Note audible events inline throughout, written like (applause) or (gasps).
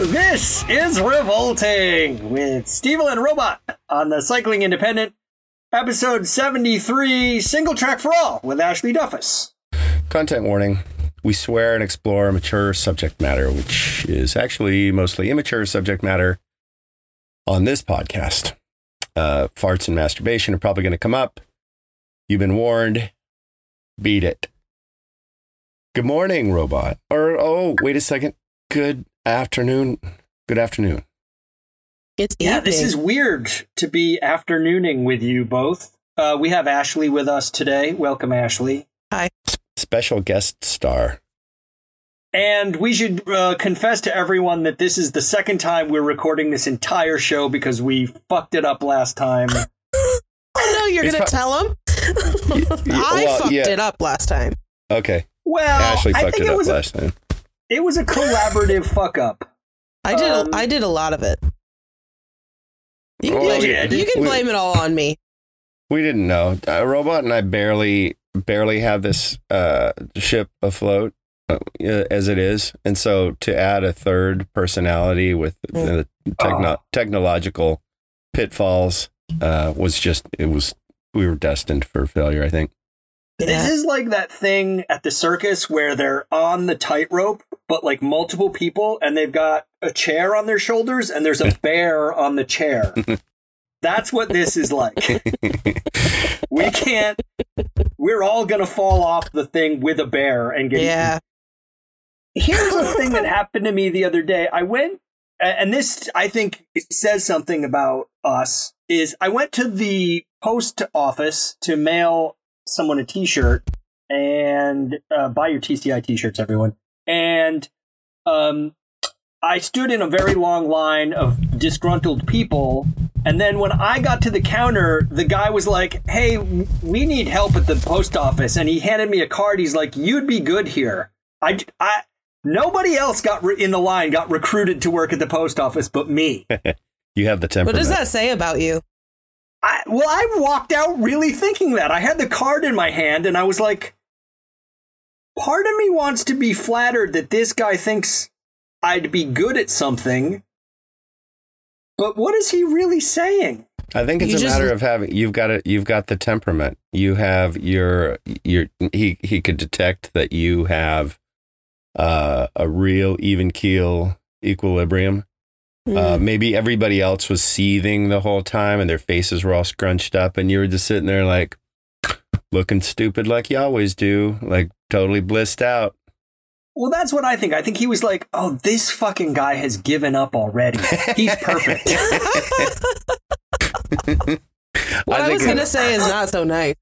This is Revolting with Steve and Robot on the Cycling Independent, episode 73, Single Track for All with Ashley Duffus. Content warning. We swear and explore mature subject matter, which is actually mostly immature subject matter on this podcast. Uh, farts and masturbation are probably going to come up. You've been warned. Beat it. Good morning, robot. Or, oh, wait a second. Good afternoon. Good afternoon. It's Yeah, this is weird to be afternooning with you both. Uh, we have Ashley with us today. Welcome, Ashley. Hi. Special guest star. And we should uh, confess to everyone that this is the second time we're recording this entire show because we fucked it up last time. (laughs) Oh no, you're gonna fu- tell them? y- (laughs) I well, fucked yeah. it up last time. Okay. Well, Ashley I fucked think it it up was a, last time. It was a collaborative (laughs) fuck up. I did. Um, a, I did a lot of it. You, can Well, blame, yeah, you can we- blame it all on me. We didn't know. Uh, Robot and I barely barely have this uh, ship afloat uh, as it is, and so to add a third personality with the techno- Oh. technological pitfalls uh, was just it was we were destined for failure. I think. This is like that thing at the circus where they're on the tightrope, but like multiple people, and they've got a chair on their shoulders, and there's a (laughs) bear on the chair. That's what this is like. (laughs) We can't. We're all gonna fall off the thing with a bear and get. Yeah. Here's a thing that (laughs) happened to me the other day. I went, and this I think says something about us. Is I went to the post office to mail someone a T-shirt and uh, buy your TCI T-shirts, everyone. And um, I stood in a very long line of disgruntled people. And then when I got to the counter, the guy was like, "Hey, we need help at the post office," and he handed me a card. He's like, "You'd be good here." I, I nobody else got re- in the line got recruited to work at the post office but me. (laughs) You have the temperament. What does that say about you? I, well, I walked out really thinking that. I had the card in my hand and I was like, part of me wants to be flattered that this guy thinks I'd be good at something. But what is he really saying? I think it's You a just- matter of having you've got it. You've got the temperament. You have your your. He he could detect that you have uh, a real even keel equilibrium. Uh, Mm. maybe everybody else was seething the whole time and their faces were all scrunched up, and you were just sitting there like looking stupid like you always do, like totally blissed out. Well, that's what I think. I think he was like, oh, this fucking guy has given up already. He's perfect. (laughs) what I, think was gonna say is not so nice.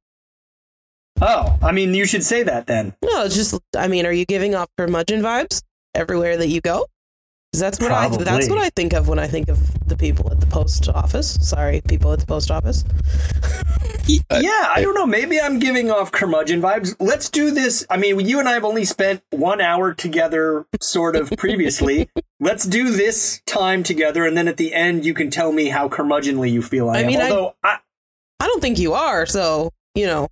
oh, I mean, you should say that then. No, it's just. I mean, are you giving off curmudgeon vibes everywhere that you go? 'Cause that's what I. That's what I think of when I think of the people at the post office. Sorry, people at the post office. (laughs) Yeah, I don't know. Maybe I'm giving off curmudgeon vibes. Let's do this. I mean, you and I have only spent one hour together, sort of previously. (laughs) Let's do this time together, and then at the end, you can tell me how curmudgeonly you feel I, I am. mean, I- Although I, I don't think you are. So you know.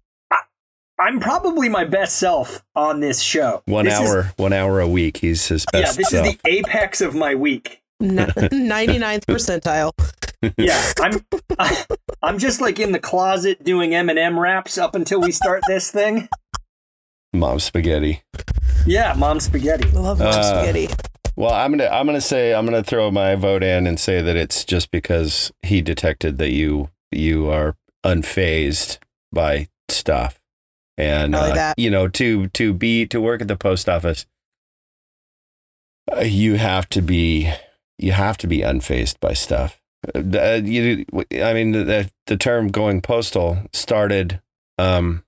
I'm probably my best self on this show. One This is- hour, one hour a week. He's his best. yeah, this self. is the apex of my week. (laughs) Ninety ninth percentile. Yeah, I'm. I, (laughs) I'm just like in the closet doing Eminem raps up until we start this thing. Mom spaghetti. Yeah, mom spaghetti. I love mom Uh, spaghetti. Well, I'm gonna I'm gonna say I'm gonna throw my vote in and say that it's just because he detected that you you are unfazed by stuff, and like uh, that. you know to to be to work at the post office, uh, you have to be you have to be unfazed by stuff. Uh, you, I mean, the, the term going postal started, um,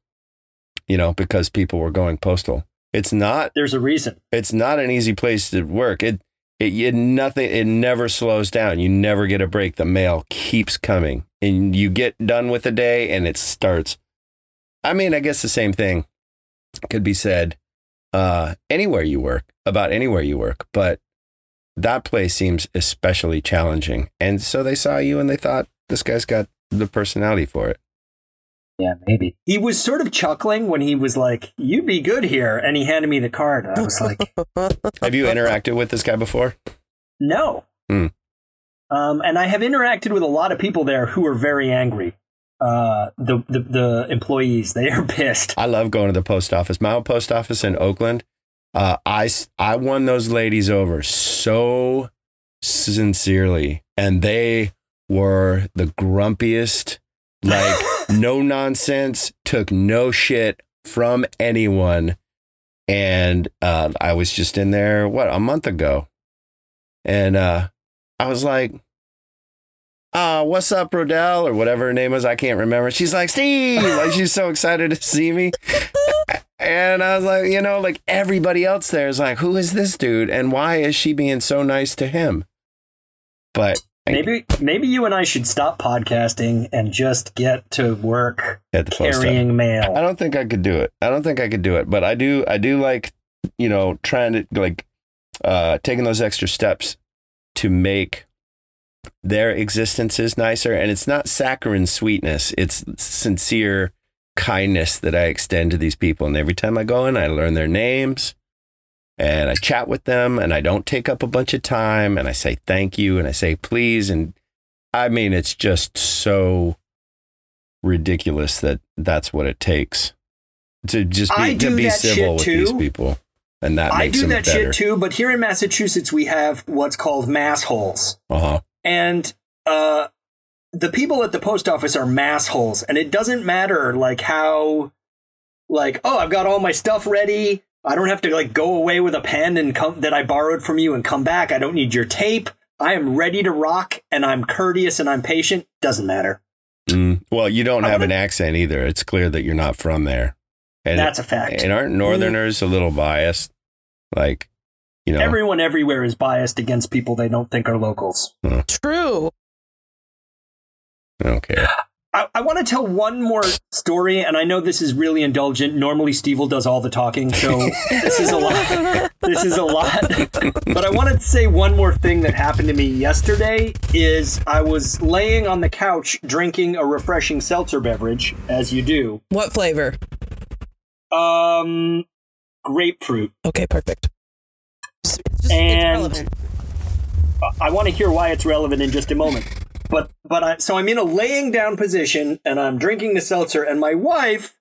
you know, because people were going postal. It's not, There's a reason. it's not an easy place to work. It, it, it nothing, it never slows down. You never get a break. The mail keeps coming and you get done with the day and it starts. I mean, I guess the same thing could be said, uh, anywhere you work about anywhere you work, but that place seems especially challenging. And so they saw you and they thought this guy's got the personality for it. Yeah, maybe. He was sort of chuckling when he was like, "You'd be good here," and he handed me the card. I was like, (laughs) Have you interacted with this guy before? "No." Hmm. Um, and I have interacted with a lot of people there who are very angry. Uh, the, the the employees they are (laughs) pissed. I love going to the post office. My old post office in Oakland, uh, I I won those ladies over so sincerely. And they were the grumpiest, like (laughs) no nonsense, took no shit from anyone. And uh, I was just in there, what, a month ago. And uh, I was like, uh, what's up, Rodell, or whatever her name is. I can't remember. She's like, Steve. Like, she's so excited to see me. And I was like, you know, like everybody else there is like, who is this dude? And why is she being so nice to him? But Maybe maybe you and I should stop podcasting and just get to work at the post office. I don't think I could do it. I don't think I could do it. But I do. I do like, you know, trying to like, uh, taking those extra steps to make their existence is nicer. And it's not saccharine sweetness. It's sincere kindness that I extend to these people. And every time I go in, I learn their names and I chat with them and I don't take up a bunch of time and I say thank you and I say please. And I mean, it's just so ridiculous that that's what it takes to just be, to be civil with these people. And that I do that better. shit too, but here in Massachusetts we have what's called mass holes. Uh-huh. And uh the people at the post office are massholes and it doesn't matter like how like oh i've got all my stuff ready i don't have to like go away with a pen and come that i borrowed from you and come back i don't need your tape i am ready to rock and i'm courteous and i'm patient doesn't matter Mm. Well, you don't have an accent either. It's clear that you're not from there. And that's a fact and aren't Northerners a little biased? Like, you know, everyone everywhere is biased against people they don't think are locals True. I. I, I want to tell one more story, and I know this is really indulgent. Normally, Steve does all the talking, so (laughs) this is a lot. This is a lot. but I wanted to say one more thing that happened to me yesterday. Is I was laying on the couch drinking a refreshing seltzer beverage, as you do. What flavor? Um, grapefruit. Okay, perfect. Just, And-. I want to hear why it's relevant in just a moment. But but I so I'm in a laying down position and I'm drinking the seltzer and my wife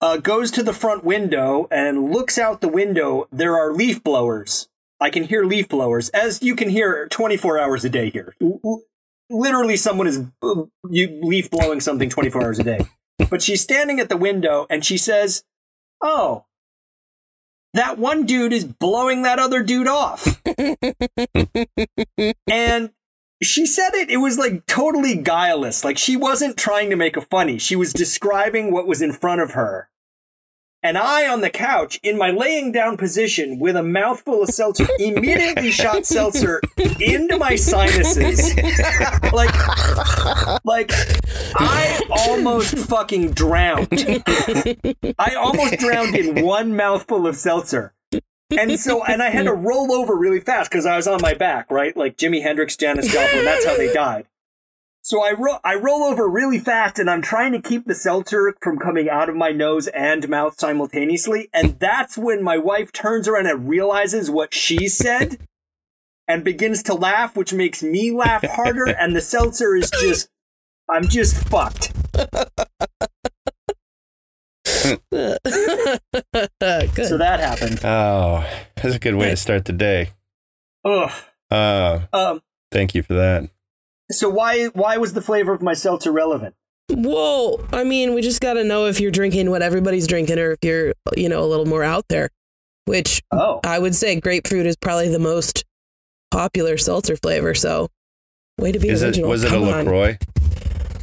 uh, goes to the front window and looks out the window. There are leaf blowers. I can hear leaf blowers as you can hear 24 hours a day here. Literally, someone is you leaf blowing something 24 hours a day. But she's standing at the window and she says, "Oh, that one dude is blowing that other dude off." (laughs) and she said it it was like totally guileless. Like she wasn't trying to make a funny. She was describing what was in front of her and i on the couch in my laying down position with a mouthful of seltzer (laughs) immediately shot seltzer into my sinuses (laughs) like like i almost fucking drowned i almost drowned in one mouthful of seltzer and so, and I had to roll over really fast because I was on my back, right? Like Jimi Hendrix, Janis Joplin. That's how they died. So I ro- I roll over really fast, and I'm trying to keep the seltzer from coming out of my nose and mouth simultaneously. And that's when my wife turns around and realizes what she said, and begins to laugh, which makes me laugh harder. (laughs) And the seltzer is just, I'm just fucked. Good. So that happened. Oh, that's a good way to start the day. Ugh. Uh, Um. thank you for that. So why why was the flavor of my seltzer relevant? Whoa. I mean, we just got to know if you're drinking what everybody's drinking or if you're, you know, a little more out there, which Oh. I would say grapefruit is probably the most popular seltzer flavor. So Way to be Is it original. was it a Come on. Lacroix?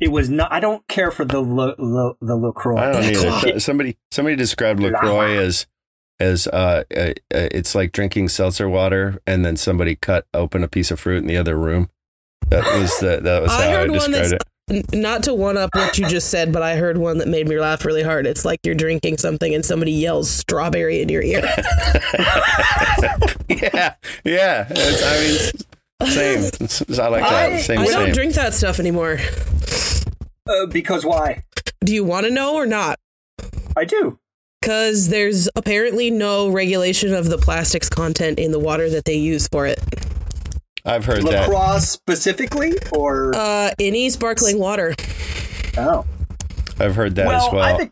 It was not. I don't care for the the the, the Lacroix. I don't (laughs) either. Somebody somebody described Lacroix as as uh, uh, uh, it's like drinking seltzer water, and then somebody cut open a piece of fruit in the other room. That was the, that was I how I, heard one described that's- it. Not to one up what you just said, but I heard one that made me laugh really hard. It's like you're drinking something and somebody yells strawberry in your ear. (laughs) (laughs) yeah, yeah. It's, I mean, same. It's- I like that. I- Same, I don't same. drink that stuff anymore. Uh, because why? Do you want to know or not? I do. Because there's apparently no regulation of the plastics content in the water that they use for it. I've heard that. Lacroix specifically, or Uh, any sparkling water. oh, I've heard that well, as well. I think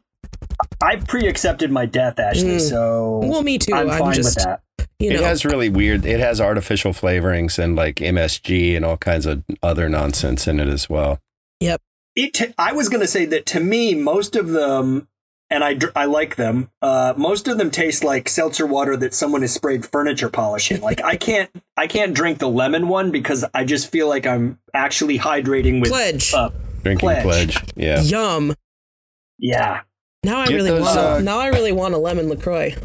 I've pre-accepted my death, Ashley. Mm. So Well, me too. I'm I'm, fine just, with that. you it has really weird. It has artificial flavorings and like MSG and all kinds of other nonsense in it as well. Yep. It. T- I was going to say that to me, most of them, and I I like them. Uh, most of them taste like seltzer water that someone has sprayed furniture polish in. Like I can't I can't drink the lemon one because I just feel like I'm actually hydrating with. pledge. Uh, Drinking Pledge. pledge. Yeah. Yum. yeah. Now I Get really those, want. uh, now I really want a lemon Lacroix.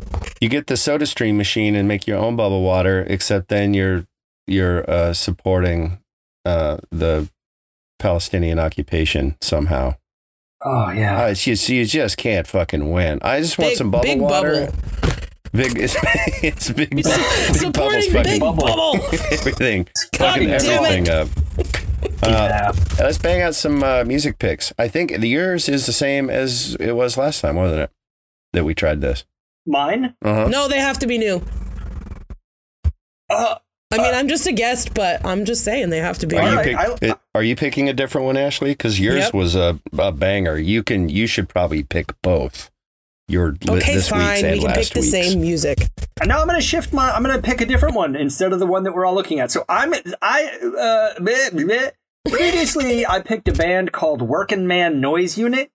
You get the Soda Stream machine and make your own bubble water, except then you're you're uh, supporting uh, the Palestinian occupation somehow. Oh yeah. Uh, it's just, you just can't fucking win. I just want Big- some bubble big water. bubble. Big, (laughs) it's, it's big, (laughs) big Supporting fucking big bubble. bubble. (laughs) everything, God fucking damn everything it. up. Uh, yeah. let's bang out some uh, music picks. I think the yours is the same as it was last time, wasn't it? That we tried this. Mine. Uh-huh. No, they have to be new. Uh, I mean, I'm just a guest, but I'm just saying they have to be Are you, pick, I- it- are you picking a different one, Ashley? Because yours Yep. was a, a banger. You can you should probably pick both. Your li- Okay, this week's fine. and We can pick the week's. same music. And now I'm going to shift my. I'm going to pick a different one instead of the one that we're all looking at. So I'm. I uh, bleh, bleh. previously (laughs) I picked a band called Working Man Noise Unit.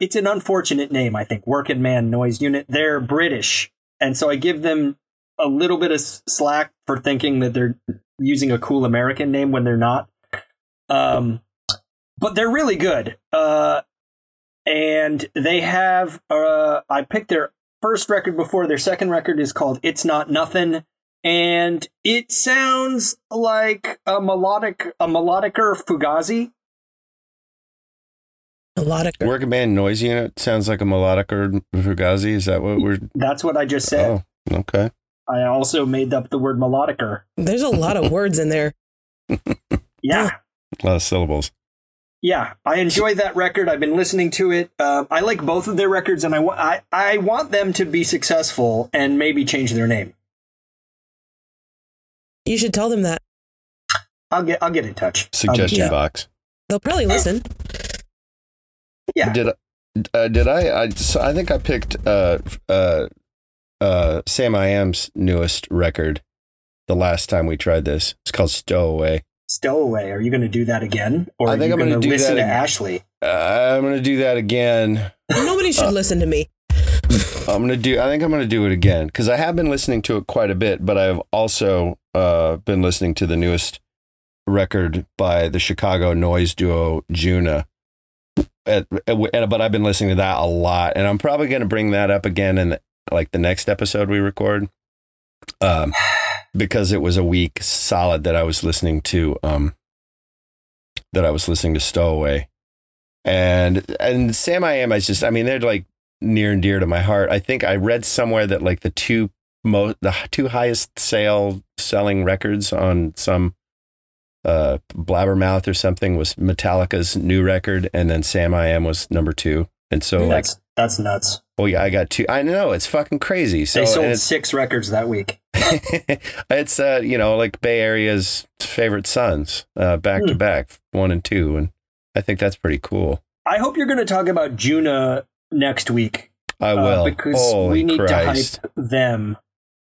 It's an unfortunate name, I think. Working Man Noise Unit. They're British, and so I give them a little bit of slack for thinking that they're using a cool American name when they're not. Um, but they're really good. Uh, and they have. Uh, I picked their first record before their second record is called It's Not Nothing and it sounds like a melodic a melodicer fugazi Melodic. Working band noise unit sounds like a melodic or fugazi. Is that what we're? that's what i just said Oh, okay. I also made up the word melodicer There's a lot of (laughs) words in there. yeah A lot of syllables. yeah i enjoy that record i've been listening to it uh, i like both of their records and I, wa- I i want them to be successful and maybe change their name You should tell them that. i'll get i'll get in touch Suggestion yeah. box. They'll probably listen. yeah Did I? Uh, did I? I? I think I picked uh, uh, uh, Samiam's newest record the last time we tried this. It's called Stowaway. stowaway are you going to do that again or I think you I'm gonna gonna do listen that to again. ashley Uh, I'm gonna do that again. Nobody should Uh, listen to me. I'm gonna do. I think I'm gonna do it again because I have been listening to it quite a bit, but I've also uh, been listening to the newest record by the Chicago noise duo Juna. At, at- but I've been listening to that a lot, and I'm probably gonna bring that up again in like the next episode we record, um, because it was a week solid that I was listening to um, that I was listening to Stowaway, and and Samiam. I just, I mean, they're like near and dear to my heart. I think I read somewhere that like the two most the two highest sale selling records on some uh blabbermouth or something was Metallica's new record and then Samiam was number 2. And so like that's nuts oh yeah, I got two. I know it's fucking crazy. So they sold six records that week (laughs) it's uh you know like Bay Area's favorite sons uh back to Hmm. back 1 and 2 and I think that's pretty cool. I hope you're going to talk about Juna next week. I uh, will. because Holy we need Christ. to hype them.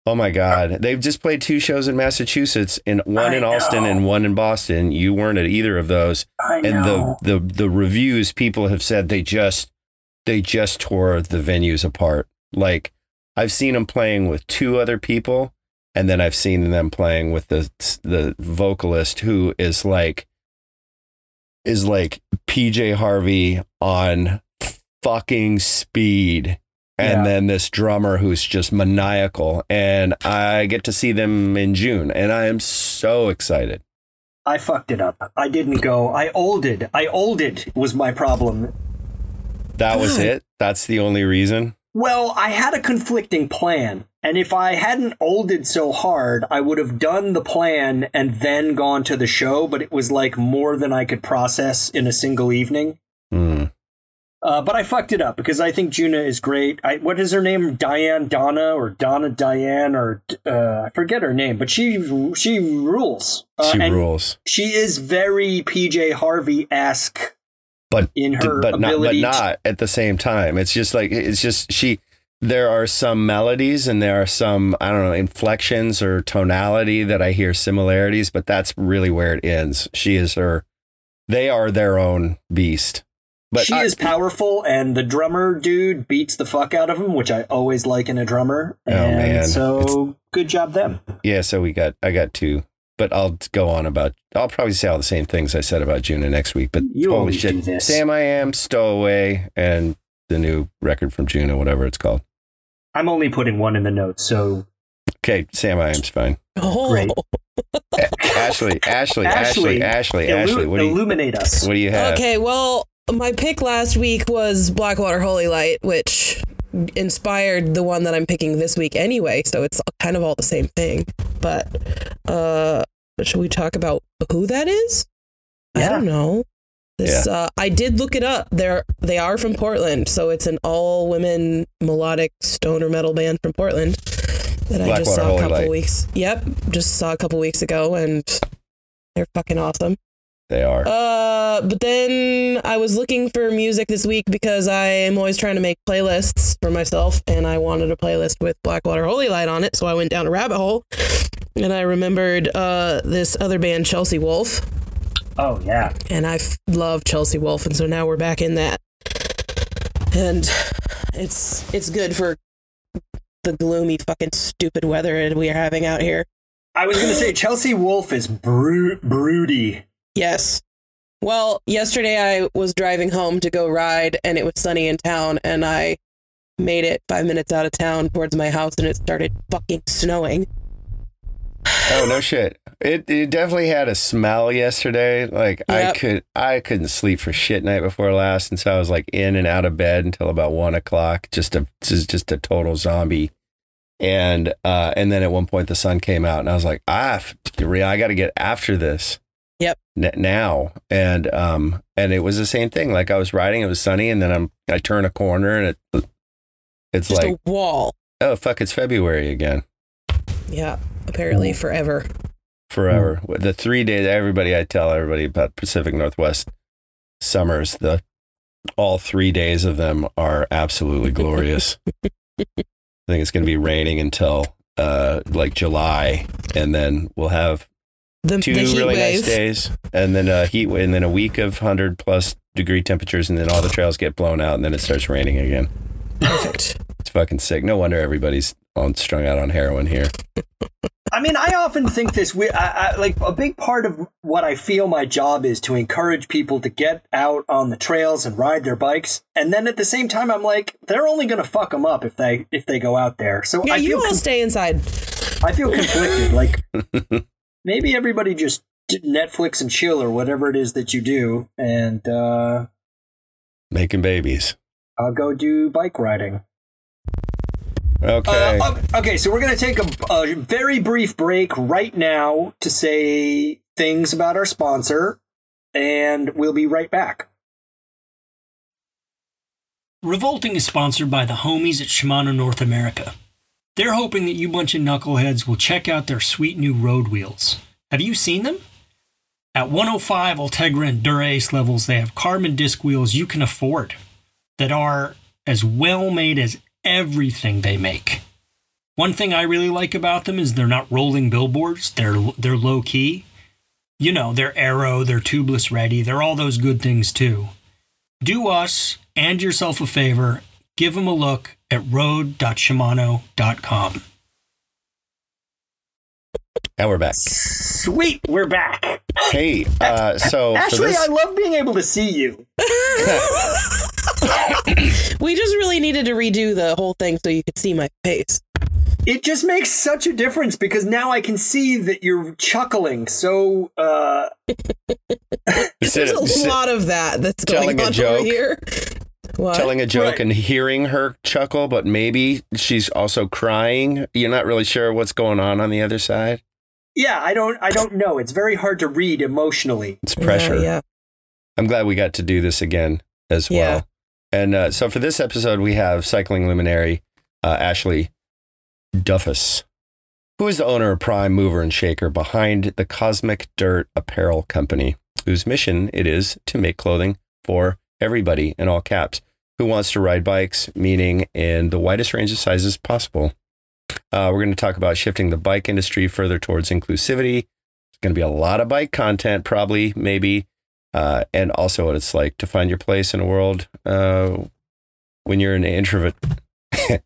Oh my God. They've just played two shows in Massachusetts and one I in Austin know. and one in Boston. You weren't at either of those. I And know. the, the the reviews people have said they just they just tore the venues apart. Like I've seen them playing with two other people and then I've seen them playing with the the vocalist who is like is like PJ Harvey on fucking speed. And Yeah. then this drummer who's just maniacal. And I get to see them in June. And I am so excited. I fucked it up. I didn't go. I olded. I olded was my problem. That was it. That's the only reason. Well, I had a conflicting plan. And if I hadn't olded so hard, I would have done the plan and then gone to the show, but it was like more than I could process in a single evening. Hmm. Uh, but I fucked it up because I think Juna is great. I, what is her name? Diane Donna or Donna Diane or uh, I forget her name, but she she rules. Uh, She rules. She is very PJ Harvey esque, But in her but not but not at the same time. It's just like it's just she there are some melodies and there are some I don't know inflections or tonality that I hear similarities, but that's really where it ends. She is her they are their own beast. But she I- is powerful, and the drummer dude beats the fuck out of him, which I always like in a drummer. Oh, and man. so good job them. yeah, so we got I got two. But I'll go on about I'll probably say all the same things I said about Juna next week. But You holy always shit. do this. Samiam, Stowaway, and the new record from Juna, whatever it's called. I'm only putting one in the notes, so Okay, Samiam's fine. Oh, Great. Ashley, Ashley, (laughs) Ashley, Ashley, Ashley, illu- Ashley. What do you illuminate us. what do you have? Okay, well, my pick last week was Blackwater Holy Light, which inspired the one that I'm picking this week anyway, so it's kind of all the same thing. But uh should we talk about who that is? I don't know. This uh I did look it up. They're they are from Portland, so it's an all women melodic stoner metal band from Portland that I just saw a couple Light. weeks. Yep, just saw a couple weeks ago and they're fucking awesome. They are. Uh, but then I was looking for music this week because I am always trying to make playlists for myself, and I wanted a playlist with Blackwater Holy Light on it. So I went down a rabbit hole, and I remembered uh, this other band, Chelsea Wolfe, Oh yeah, and I f- love Chelsea Wolfe, and so now we're back in that, and it's it's good for the gloomy fucking stupid weather we are having out here. I was gonna say Chelsea Wolfe is bru- broody. Yes. Well, yesterday I was driving home to go ride and it was sunny in town and I made it five minutes out of town towards my house and it started fucking snowing. (sighs) Oh no shit. It it definitely had a smell yesterday. Like I could I couldn't sleep for shit night before last, and so I was like in and out of bed until about one o'clock. Just a just just a total zombie. And uh and then at one point the sun came out, and I was like, ah, I got to get after this. Yep. N- now and um and it was the same thing. Like I was riding, it was sunny, and then I'm I turn a corner and it it's Just like a wall. oh fuck, it's February again. Yeah, apparently forever. forever. The three days, everybody, I tell everybody about Pacific Northwest summers. The all three days of them are absolutely (laughs) glorious. I think it's going to be raining until uh, like July, and then we'll have The, two the heat really wave. nice days, and then a heat, wa- and then a week of hundred plus degree temperatures, and then all the trails get blown out, and then it starts raining again. Perfect. It's fucking sick. No wonder everybody's on strung out on heroin here. I mean, I often think this. We, I, I, like a big part of what I feel my job is to encourage people to get out on the trails and ride their bikes, and then at the same time, I'm like, they're only going to fuck them up if they if they go out there. So Yeah, I you all con- stay inside. I feel conflicted. Like (laughs) maybe everybody just Netflix and chill or whatever it is that you do, and uh, Making babies. I'll go do bike riding. Okay. Uh, okay, so we're going to take a, a very brief break right now to say things about our sponsor, and we'll be right back. Revolting is sponsored by the homies at Shimano North America. They're hoping that you bunch of knuckleheads will check out their sweet new road wheels. Have you seen them? At 105 Ultegra and Dura-Ace levels, they have carbon disc wheels you can afford that are as well made as everything they make. One thing I really like about them is they're not rolling billboards. They're they're low key. You know, they're aero, they're tubeless ready, they're all those good things too do us and yourself a favor give them a look at road.shimano.com and we're back. Sweet, we're back. Hey, uh, so for Ashley, this, I love being able to see you. (laughs) we just really needed to redo the whole thing so you could see my face. It just makes such a difference because now I can see that you're chuckling. So, uh, (laughs) There's of a lot of that that's going on joke. over here. What? telling a joke Right. and hearing her chuckle, but maybe she's also crying. You're not really sure what's going on on the other side. yeah, I don't, I don't know. It's very hard to read emotionally. It's pressure. Yeah, yeah. I'm glad we got to do this again as well. And uh, so for this episode, we have cycling luminary uh, Ashley Duffus, who is the owner of Prime Mover and Shaker behind the Cosmic Dirt Apparel Company, whose mission it is to make clothing for everybody in all caps who wants to ride bikes, meaning in the widest range of sizes possible. Uh, we're going to talk about shifting the bike industry further towards inclusivity. It's going to be a lot of bike content, probably, maybe, uh, and also what it's like to find your place in a world uh, when you're an introvert, (laughs) I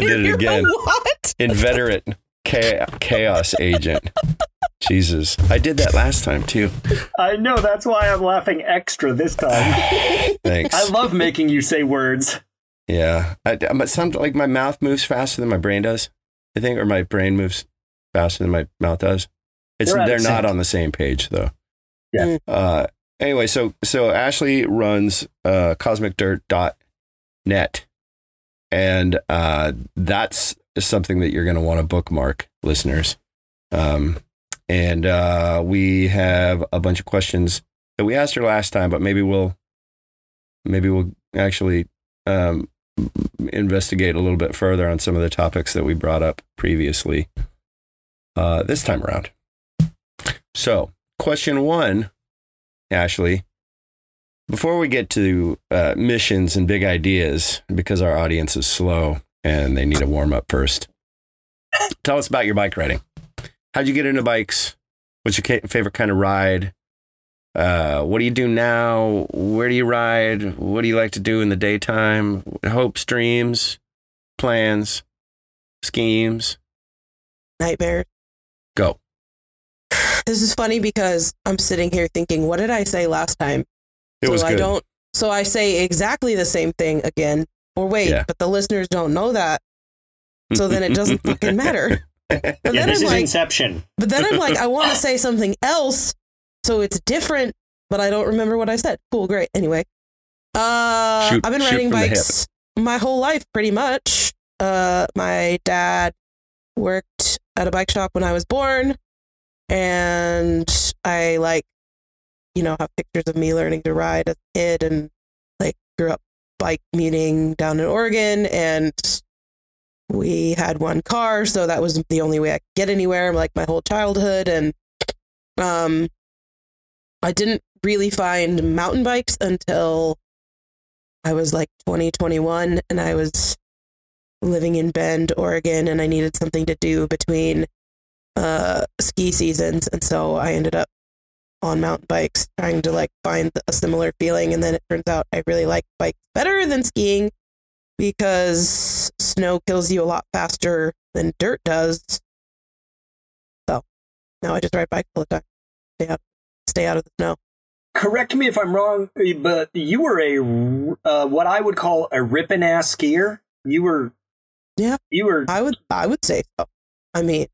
did it (laughs) again. What? inveterate chaos agent. Jesus, I did that last time too. I know that's why I'm laughing extra this time. (sighs) Thanks. I love making you say words. yeah, I, but some like my mouth moves faster than my brain does. I think, or my brain moves faster than my mouth does. It's They're they're not on the same page though. Yeah. Uh, anyway, so so Ashley runs uh, cosmicdirt.net, and uh, that's something that you're going to want to bookmark, listeners. Um, and uh, we have a bunch of questions that we asked her last time, but maybe we'll maybe we'll actually um, investigate a little bit further on some of the topics that we brought up previously uh, this time around. So, question one, Ashley. Before we get to uh, missions and big ideas, because our audience is slow and they need a warm up first, tell us about your bike riding. How'd you get into bikes? What's your favorite kind of ride? Uh, what do you do now? Where do you ride? What do you like to do in the daytime? Hopes, dreams, plans, schemes? Nightmares. Go. This is funny because I'm sitting here thinking, what did I say last time? It so was I good. don't. So I say exactly the same thing again. Or wait, Yeah. but the listeners don't know that. So then it doesn't (laughs) fucking matter. But Yeah, then this I'm is like, Inception. but then I'm like, I want to (laughs) say something else, so it's different, but I don't remember what I said. Cool, great. Anyway, uh, Shoot- I've been riding from the hip. bikes my whole life, pretty much. Uh, my dad worked at a bike shop when I was born, and I like, you know, have pictures of me learning to ride as a kid, and like grew up bike meeting down in Oregon, and we had one car, so that was the only way I could get anywhere, like my whole childhood. And um, I didn't really find mountain bikes until I was like 20, and I was living in Bend, Oregon, and I needed something to do between uh, ski seasons. And so I ended up on mountain bikes trying to like find a similar feeling. And then it turns out I really like bikes better than skiing because snow kills you a lot faster than dirt does. So now I just ride bikes all the time. Stay out, stay out of the snow. Correct me if I'm wrong, but you were a uh, what I would call a ripping ass skier. You were, Yeah. You were I would, I would say so. I mean,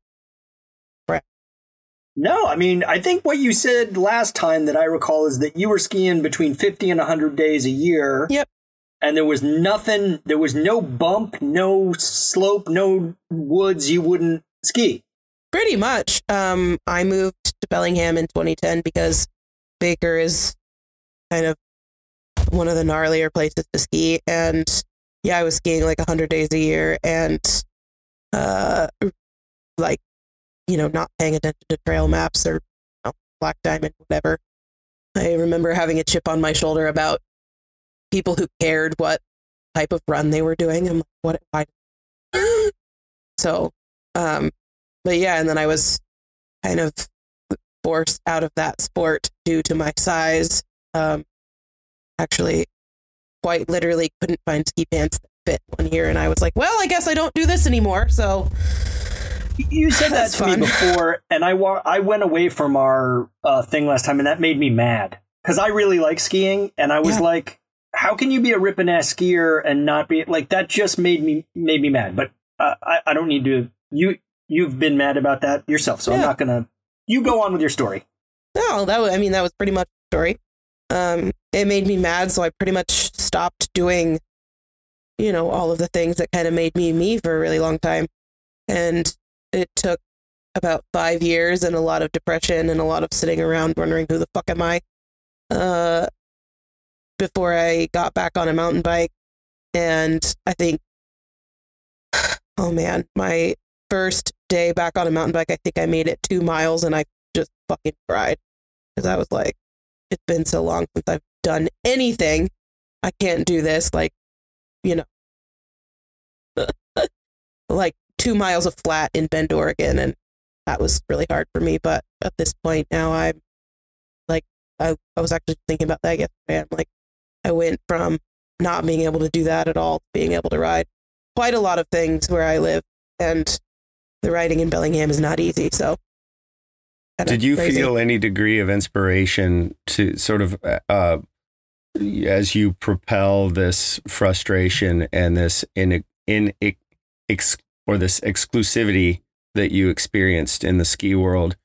no. I mean, I think what you said last time that I recall is that you were skiing between 50 and 100 days a year. Yep. And there was nothing. There was no bump, no slope, no woods. You wouldn't ski. pretty much. Um, I moved to Bellingham in 2010 because Baker is kind of one of the gnarlier places to ski, and yeah, I was skiing like 100 days a year, and uh, like you know, not paying attention to trail maps or you know, Black Diamond, whatever. I remember having a chip on my shoulder about people who cared what type of run they were doing. I'm like, what? Why? (gasps) so, um, but yeah, and then I was kind of forced out of that sport due to my size. Um, actually, quite literally couldn't find ski pants that fit one year, and I was like, well, I guess I don't do this anymore. So, You said that to me before, and I wa- I went away from our uh, thing last time, and that made me mad because I really like skiing, and I was Yeah. like, "How can you be a ripping ass skier and not be like that?" Just made me made me mad. But uh, I I don't need to. You you've been mad about that yourself, so I'm not gonna. You go on with your story. No, that was, I mean, that was pretty much the story. Um, it made me mad, so I pretty much stopped doing, you know, all of the things that kind of made me me for a really long time. And it took about five years and a lot of depression and a lot of sitting around wondering who the fuck am I, uh, before I got back on a mountain bike. And I think, (sighs) oh man, my first day back on a mountain bike, I think I made it two miles and I just fucking cried because I was like, it's been so long since I've done anything. I can't do this. Like, you know, (laughs) like two miles of flat in Bend, Oregon. And that was really hard for me. But at this point now, I'm like, I, I was actually thinking about that yesterday. I'm like, I went from not being able to do that at all to being able to ride quite a lot of things where I live. And the riding in Bellingham is not easy. So, Did you crazy. feel any degree of inspiration to sort of, uh, as you propel this frustration and this in in ex, or this exclusivity that you experienced in the ski world?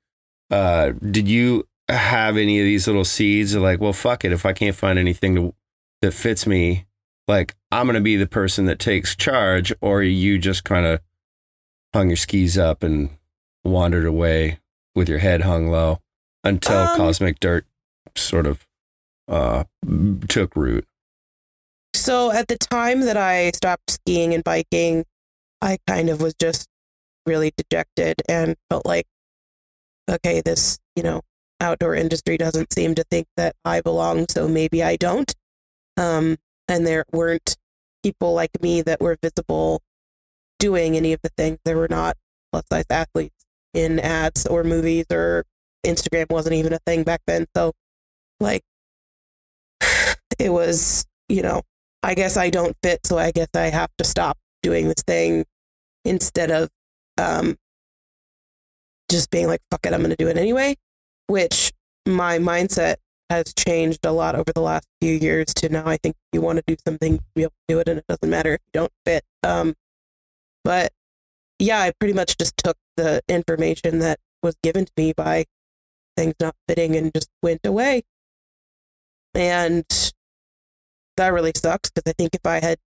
Uh, did you have any of these little seeds of like, well, fuck it, if I can't find anything to, that fits me, like I'm gonna be the person that takes charge, or you just kind of hung your skis up and wandered away with your head hung low until Um, cosmic dirt sort of uh, took root. So at the time that I stopped skiing and biking, I kind of was just really dejected and felt like, okay, this, you know, outdoor industry doesn't seem to think that I belong, so maybe I don't. Um, and there weren't people like me that were visible doing any of the things. There were not plus size athletes in ads or movies or Instagram wasn't even a thing back then. So like (sighs) it was, you know, I guess I don't fit, so I guess I have to stop doing this thing instead of um, just being like, fuck it, I'm going to do it anyway. Which my mindset has changed a lot over the last few years to now I think you want to do something, you'll be able to do it, and it doesn't matter if you don't fit. Um, but yeah, I pretty much just took the information that was given to me by things not fitting and just went away. And that really sucks because I think if I had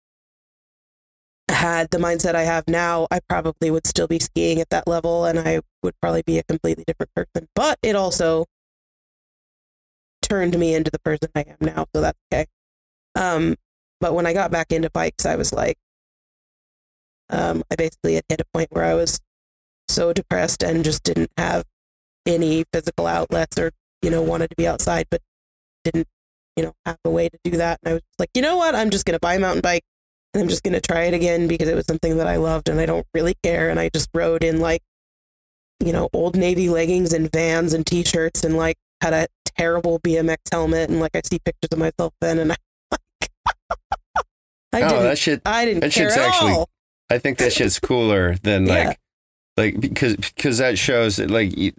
had the mindset I have now, I probably would still be skiing at that level and I would probably be a completely different person. But it also turned me into the person I am now, so that's okay. Um, but when I got back into bikes, I was like, um, I basically hit a point where I was so depressed and just didn't have any physical outlets or, you know, wanted to be outside, but didn't you know, have a way to do that. And I was like, you know what? I'm just going to buy a mountain bike and I'm just going to try it again because it was something that I loved and I don't really care. And I just rode in like, you know, old Navy leggings and vans and t shirts and like had a terrible BMX helmet. And like I see pictures of myself then and (laughs) I like, I oh, didn't, that shit. I didn't that care shit's at actually- all. I think that shit's cooler than (laughs) Yeah. like, like because because that shows that like you,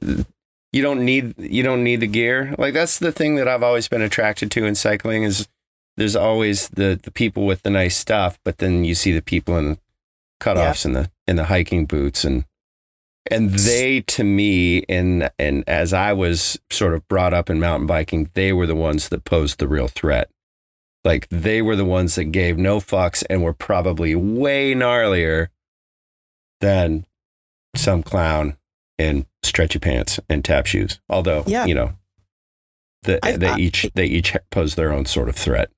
you don't need you don't need the gear. Like that's the thing that I've always been attracted to in cycling is there's always the the people with the nice stuff, but then you see the people in cutoffs and the in the hiking boots and and they to me and and as I was sort of brought up in mountain biking, they were the ones that posed the real threat. Like they were the ones that gave no fucks and were probably way gnarlier than some clown in stretchy pants and tap shoes. Although, Yeah. you know, the, I- they I- each they each pose their own sort of threat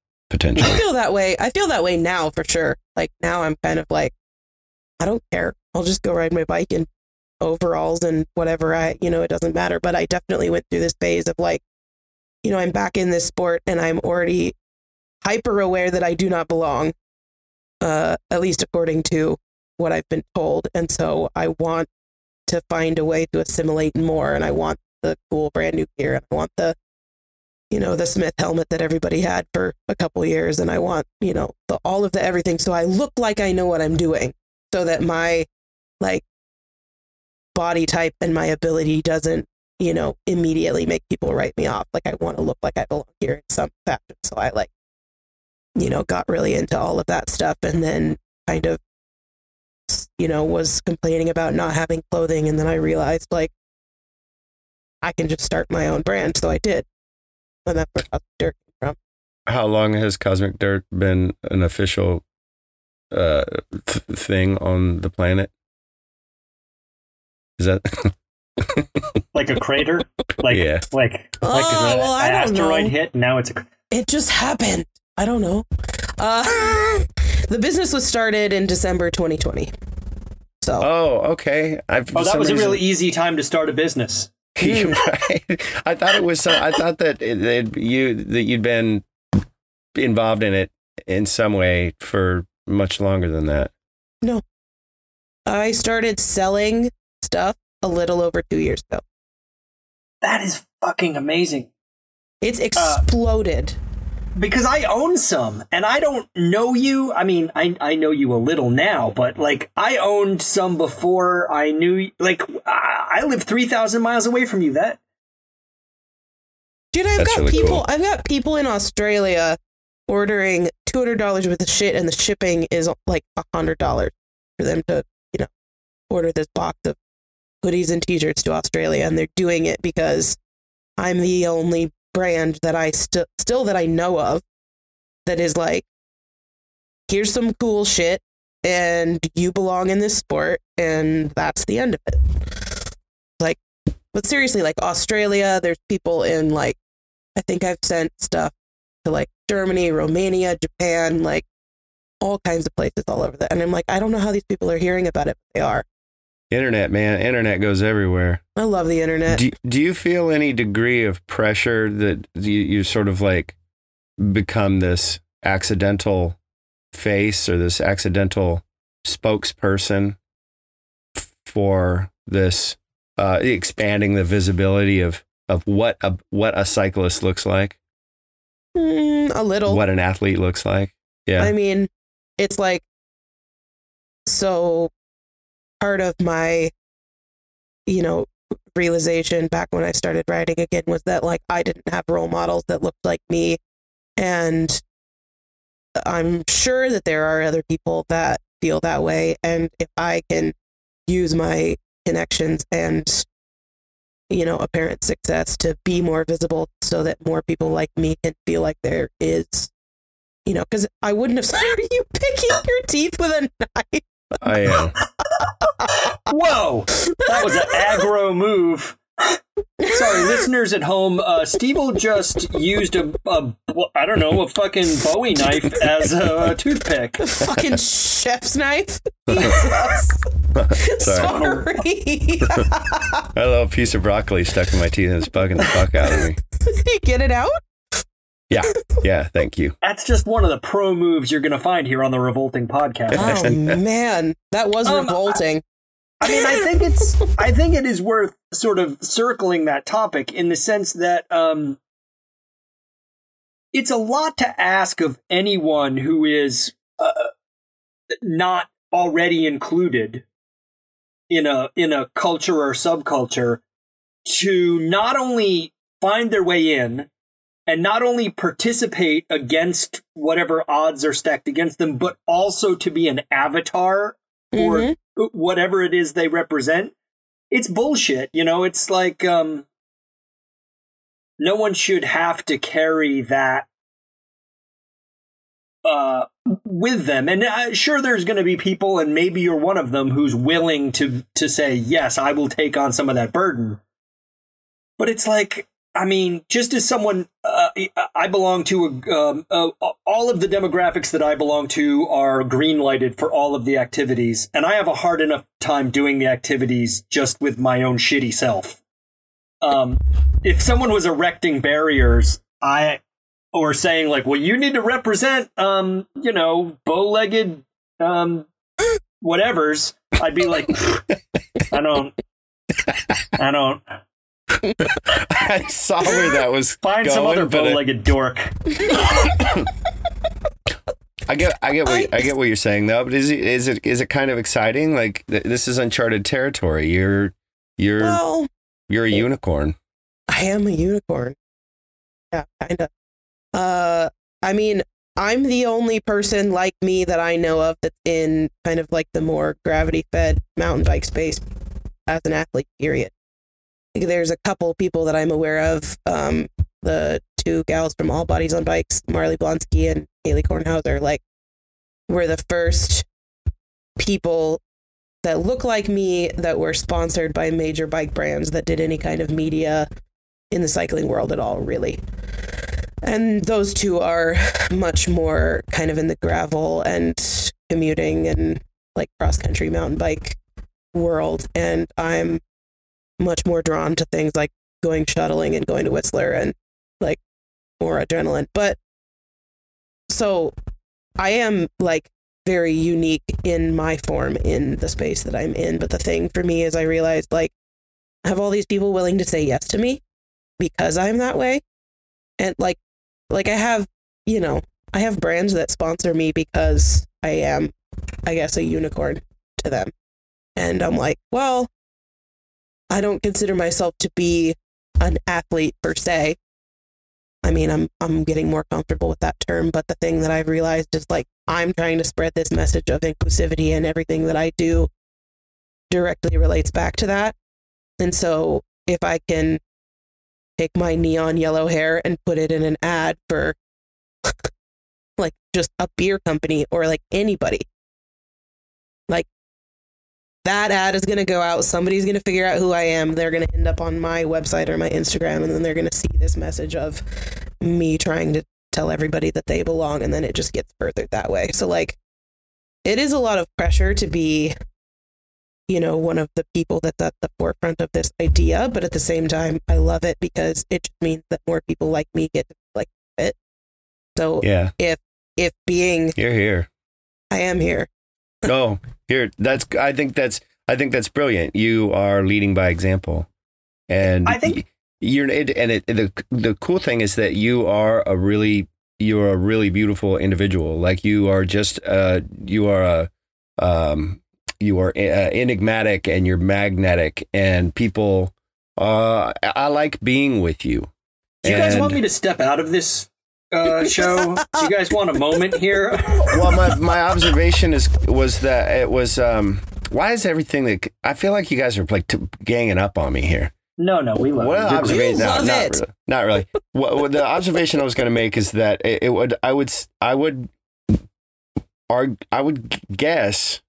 I feel that way. I feel that way now for sure. Like now I'm kind of like, I don't care. I'll just go ride my bike in overalls and whatever I, you know, it doesn't matter. But I definitely went through this phase of like, you know, I'm back in this sport and I'm already hyper aware that I do not belong, uh, at least according to what I've been told. And so I want to find a way to assimilate more and I want the cool brand new gear and I want the you know, the Smith helmet that everybody had for a couple years. And I want, you know, the, all of the everything. So I look like I know what I'm doing so that my like body type and my ability doesn't, you know, immediately make people write me off. Like I want to look like I belong here in some fashion. So I like, you know, got really into all of that stuff and then kind of, you know, was complaining about not having clothing. And then I realized like I can just start my own brand. So I did. And that's where Cosmic Dirt came from. How long has Cosmic Dirt been an official uh, th- thing on the planet? Is that (laughs) like a crater, like Yeah. like like Oh, an well, I asteroid know. hit. Now it's a It just happened. I don't know. Uh, (laughs) the business was started in December 2020. So Oh, okay. I've, oh, that some was a really easy time to start a business. You're (laughs) (laughs) right. I thought it was. So, I thought that it, that you that you'd been involved in it in some way for much longer than that. No, I started selling stuff a little over two years ago. That is fucking amazing. It's Uh, exploded. Because I own some and I don't know you. I mean, I, I know you a little now, but like I owned some before I knew, like I I live 3,000 miles away from you. That Dude, I've That's got really people. cool. I've got people in Australia ordering two hundred dollars worth of shit, and the shipping is like hundred dollars for them to, you know, order this box of hoodies and t-shirts to Australia, and they're doing it because I'm the only brand that I still still that I know of that is like, here's some cool shit, and you belong in this sport, and that's the end of it. Like, but seriously, like Australia, there's people in like I think I've sent stuff to like Germany, Romania, Japan, like all kinds of places all over that. And I'm like, I don't know how these people are hearing about it, but they are. Internet, man. Internet goes everywhere. I love the internet. Do, do you feel any degree of pressure that you, you sort of like become this accidental face or this accidental spokesperson for this uh, expanding the visibility of, of what a, what a cyclist looks like, Mm, a little. what an athlete looks like? Yeah. I mean, it's like so part of my you know realization back when I started writing again was that like I didn't have role models that looked like me and I'm sure that there are other people that feel that way and if I can use my connections and you know apparent success to be more visible so that more people like me can feel like there is you know, because I wouldn't have. (laughs) Are you picking your teeth with a knife? I uh, am. (laughs) whoa, that was an aggro move. Sorry, listeners at home. Uh, Steve just used a, a, I don't know, a fucking Bowie knife as a, toothpick. A fucking chef's knife. (laughs) Jesus. Sorry. Sorry. (laughs) A little piece of broccoli stuck in my teeth and it's bugging the fuck out of me. (laughs) Get it out. Yeah. Yeah. Thank you. That's just one of the pro moves you're going to find here on the Revolting Podcast. Oh (laughs) man, that was Um, revolting. I mean, I think it's, I think it is worth sort of circling that topic in the sense that, um, it's a lot to ask of anyone who is uh, not already included in a in a culture or subculture to not only find their way in and not only participate against whatever odds are stacked against them but also to be an avatar or Mhm. whatever it is they represent. It's bullshit you know? It's like um no one should have to carry that uh with them. And uh, sure there's going to be people and maybe you're one of them who's willing to to say yes I will take on some of that burden. But it's like I mean, just as someone, uh, I belong to a, um, all of the demographics that I belong to are green lighted for all of the activities, and I have a hard enough time doing the activities just with my own shitty self. Um, if someone was erecting barriers, I or saying like, "Well, you need to represent, um, you know, bow-legged, um, whatever's," I'd be like, "I don't, I don't." I saw where that was Find going, some other but it- bow-legged dork. I get, I get, what, I get what you're saying though. But is it, is it, is it kind of exciting? Like th- this is uncharted territory. You're, You're Well, you're a unicorn. I am a unicorn. Yeah, kind of. Uh, I mean, I'm the only person like me that I know of that's in kind of like the more gravity fed mountain bike space as an athlete, period. There's a couple people that I'm aware of. Um, the two gals from All Bodies on Bikes, Marley Blonsky and Kailey Kornhauser, like, were the first people that look like me that were sponsored by major bike brands that did any kind of media in the cycling world at all, really. And those two are much more kind of in the gravel and commuting and like cross country mountain bike world. And I'm much more drawn to things like going shuttling and going to Whistler and like more adrenaline. But so I am like very unique in my form in the space that I'm in. But the thing for me is I realized like I have all these people willing to say yes to me because I'm that way. And like like I have, you know, I have brands that sponsor me because I am I guess a unicorn to them. And I'm like, well, I don't consider myself to be an athlete per se. I mean, I'm I'm getting more comfortable with that term, but the thing that I've realized is like I'm trying to spread this message of inclusivity and everything that I do directly relates back to that. And so if I can take my neon yellow hair and put it in an ad for (laughs) like just a beer company or like anybody, like that ad is going to go out. Somebody's going to figure out who I am. They're going to end up on my website or my Instagram, and then they're going to see this message of me trying to tell everybody that they belong, and then it just gets furthered that way. So, like, it is a lot of pressure to be, you know, one of the people that's at the forefront of this idea, but at the same time, I love it because it just means that more people like me get to like it. So, Yeah, if if being, you're here. I am here. No, here. That's. I think that's. I think that's brilliant. You are leading by example, and I think- you're. It, and it, the the cool thing is that you are a really you're a really beautiful individual. Like you are just. Uh, you are a. Um, you are uh, enigmatic and you're magnetic, and people. Uh, I- I like being with you. Do you guys want me to step out of this uh, show? Do you guys want a moment here? (laughs) well, my, my observation is was that it was um why is everything that I feel like you guys are like t- ganging up on me here. no, no, we love What you. observation? No, love not it. really. Not really. what, the observation I was going to make is that it, it would I would I would arg, I would guess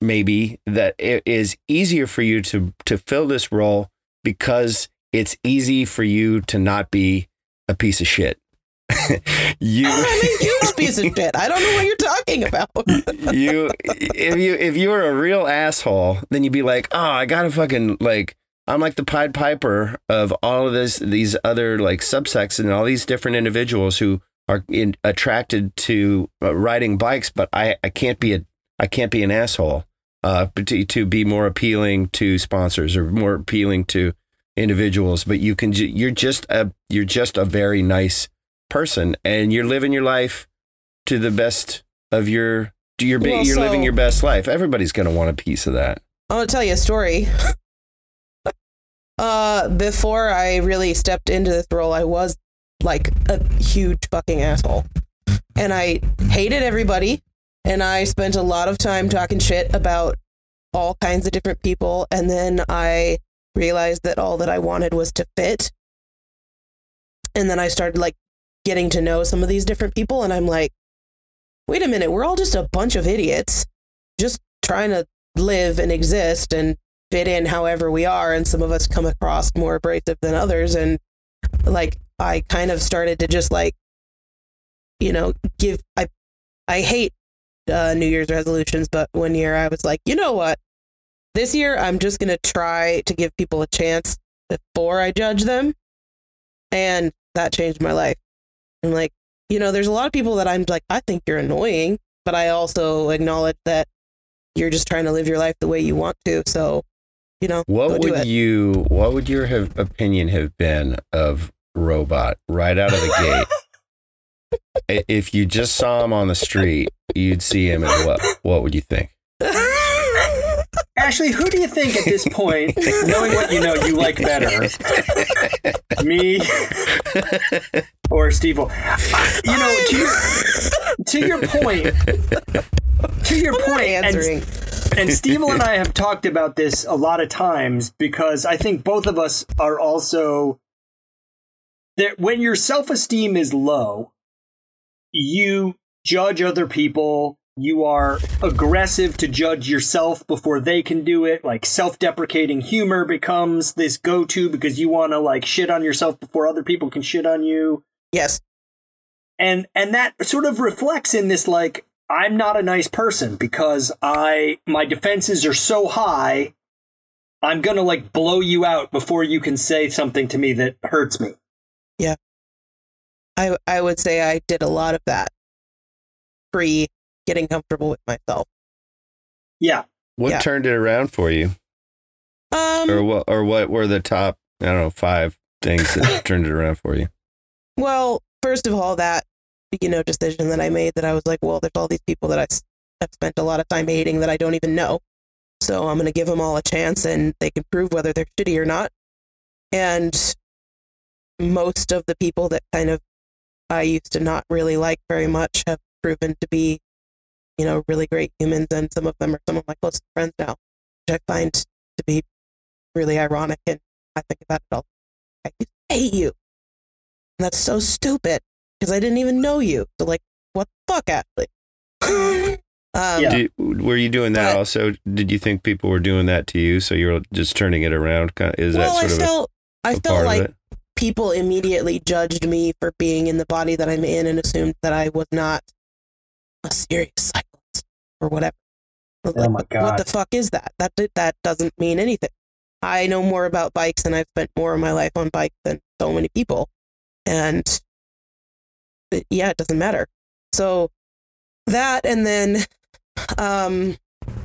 maybe that it is easier for you to to fill this role because it's easy for you to not be a piece of shit. (laughs) you I'm a huge piece of shit. I don't know what you're talking about. (laughs) you if you if you were a real asshole, then you'd be like, oh, I gotta fucking like I'm like the Pied Piper of all of this these other like subsects and all these different individuals who are in, attracted to uh, riding bikes, but I I can't be a I can't be an asshole. Uh, to, to be more appealing to sponsors or more appealing to individuals, but you can ju- you're just a you're just a very nice person, and you're living your life to the best of your you're Well, you're living your best life. Everybody's gonna want a piece of that. I want to tell you a story. (laughs) uh, before I really stepped into this role, I was like a huge fucking asshole, and I hated everybody, and I spent a lot of time talking shit about all kinds of different people, and then I realized that all that I wanted was to fit, and then I started like getting to know some of these different people, and I'm like, wait a minute, we're all just a bunch of idiots, just trying to live and exist and fit in however we are and some of us come across more abrasive than others and like i kind of started to just like you know give i i hate uh, new year's resolutions but one year i was like you know what? This year i'm just going to try to give people a chance before i judge them and that changed my life and like you know there's a lot of people that i'm like i think you're annoying but i also acknowledge that you're just trying to live your life the way you want to. So, you know, What would you What would your have, opinion have been of Robot right out of the gate? (laughs) If you just saw him on the street, you'd see him, and what What would you think? (laughs) Ashley, who do you think at this point, knowing what you know, you like better? (laughs) Me or Steve? You know, to your, to your point, to your point, answering. and, and Steve and I have talked about this a lot of times because I think both of us are also that when your self esteem is low, you judge other people. You are aggressive to judge yourself before they can do it. Like self deprecating humor becomes this go to because you want to like shit on yourself before other people can shit on you. Yes. And and that sort of reflects in this like I'm not a nice person because I my defenses are so high. I'm going to like blow you out before you can say something to me that hurts me. Yeah. I I would say I did a lot of that pre getting comfortable with myself. Yeah. What Yeah. turned it around for you, Um or what, or what were the top? I don't know, five things that (laughs) turned it around for you. well, first of all that you know decision that I made that I was like, well, there's all these people that I s- have spent a lot of time hating that I don't even know. So I'm going to give them all a chance and they can prove whether they're shitty or not. And most of the people that kind of I used to not really like very much have proven to be, you know, really great humans. And some of them are some of my closest friends now, which I find to be really ironic. And I think about it all. I used to hate you. And that's so stupid because I didn't even know you. So, like, what the fuck, Ashley? (laughs) um, Yeah. Did, were you doing that But- also? Did you think people were doing that to you? So you're just turning it around? Kind of, is well, that I sort of felt, a, I a felt part like of it? people immediately judged me for being in the body that I'm in and assumed that I was not a serious cyclist or whatever. Oh my What the fuck is that? That that doesn't mean anything. I know more about bikes and I've spent more of my life on bikes than so many people, and it- yeah, it doesn't matter. So that, and then um,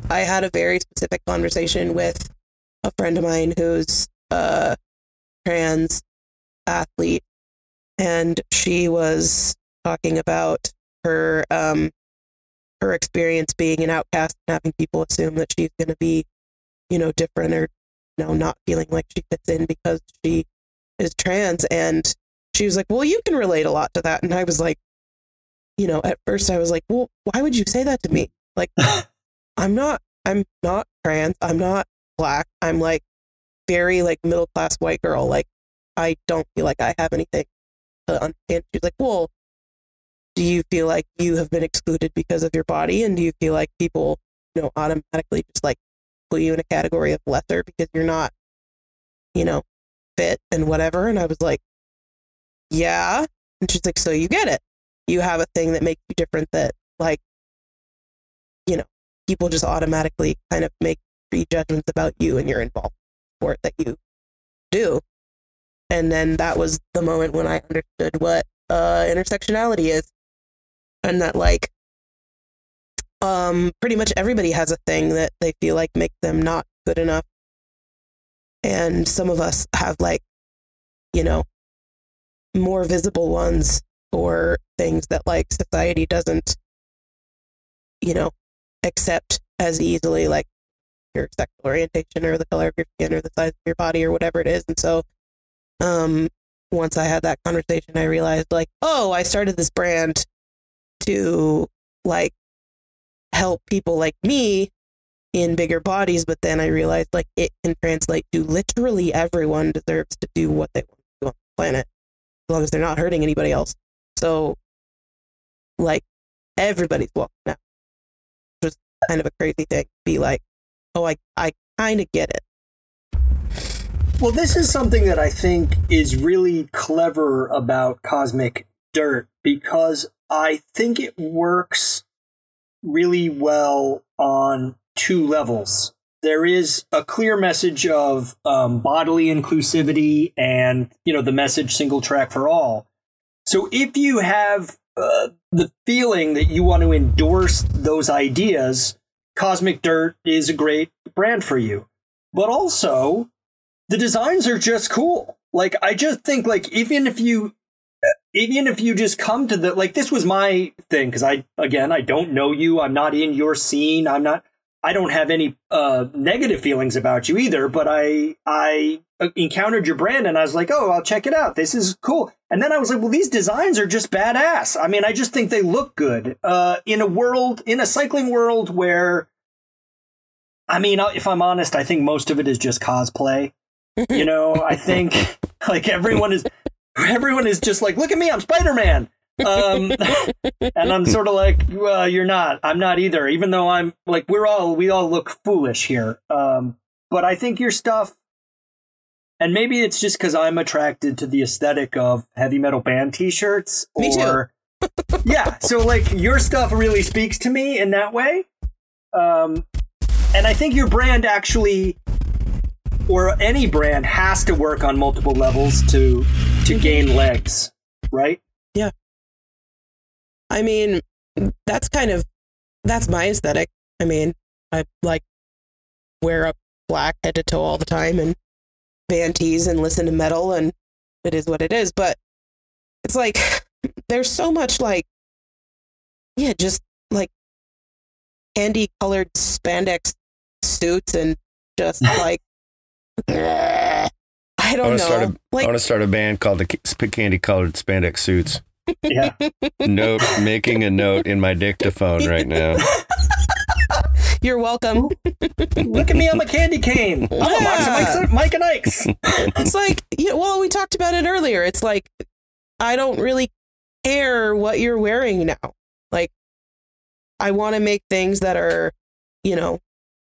I had a very specific conversation with a friend of mine who's uh trans athlete and she was talking about her um her experience being an outcast and having people assume that she's going to be you know different or you know not feeling like she fits in because she is trans. And she was like well you can relate a lot to that. And i was like you know at first i was like well why would you say that to me? Like (laughs) i'm not i'm not trans. I'm not black. I'm like very like middle class white girl. Like I don't feel like I have anything to understand. She's like, well, do you feel like you have been excluded because of your body? And do you feel like people, you know, automatically just like put you in a category of lesser because you're not, you know, fit and whatever? And I was like, yeah. And she's like, so you get it. You have a thing that makes you different that like, you know, people just automatically kind of make prejudgments about you and your involvement in sport that you do and then that was the moment when I understood what uh, intersectionality is, and that like, um, pretty much everybody has a thing that they feel like make them not good enough, and some of us have like, you know, more visible ones or things that like society doesn't, you know, accept as easily, like your sexual orientation or the color of your skin or the size of your body or whatever it is, and so um once I had that conversation, I realized like, oh, I started this brand to like help people like me in bigger bodies, but then I realized like it can translate to literally everyone deserves to do what they want to do on the planet, as long as they're not hurting anybody else. So like everybody's welcome now. Was kind of a crazy thing. Be like, oh, I I kind of get it. Well, this is something that I think is really clever about Cosmic Dirt because I think it works really well on two levels. There is a clear message of um, bodily inclusivity and, you know, the message single track for all. So if you have uh, the feeling that you want to endorse those ideas, Cosmic Dirt is a great brand for you. But also, the designs are just cool. Like I just think like even if you even if you just come to the like this was my thing because I again I don't know you I'm not in your scene I'm not I don't have any uh, negative feelings about you either, but I I encountered your brand and I was like, oh, I'll check it out. This is cool. And then I was like, well, these designs are just badass. I mean, I just think they look good. Uh, in a world, in a cycling world where, I mean, if I'm honest, I think most of it is just cosplay. you know, I think (laughs) like everyone is, (laughs) everyone is just like, look at me, I'm Spider Man. um, (laughs) and I'm sort of like, well, you're not. I'm not either. Even though I'm like, we're all we all look foolish here. Um, but I think your stuff and maybe it's just because I'm attracted to the aesthetic of heavy metal band T-shirts. Me or, too. (laughs) yeah, so like your stuff really speaks to me in that way, um, and I think your brand actually, or any brand, has to work on multiple levels to to Mm-hmm. gain legs, right? Yeah. I mean, that's kind of that's my aesthetic. I mean, I like wear a black head to toe all the time and band tees and listen to metal and it is what it is. But it's like (laughs) there's so much like yeah, just like candy colored spandex suits and just (laughs) like (laughs) I I don't want to know. start a, like I want to start a band called the Candy Colored Spandex Suits. Yeah. Note, making a note in my dictaphone right now. (laughs) you're welcome. Look at me, I'm a candy cane. I'm a Mike, Mike, Mike and Ike's. it's like yeah, well we talked about it earlier it's like i don't really care what you're wearing now like i want to make things that are you know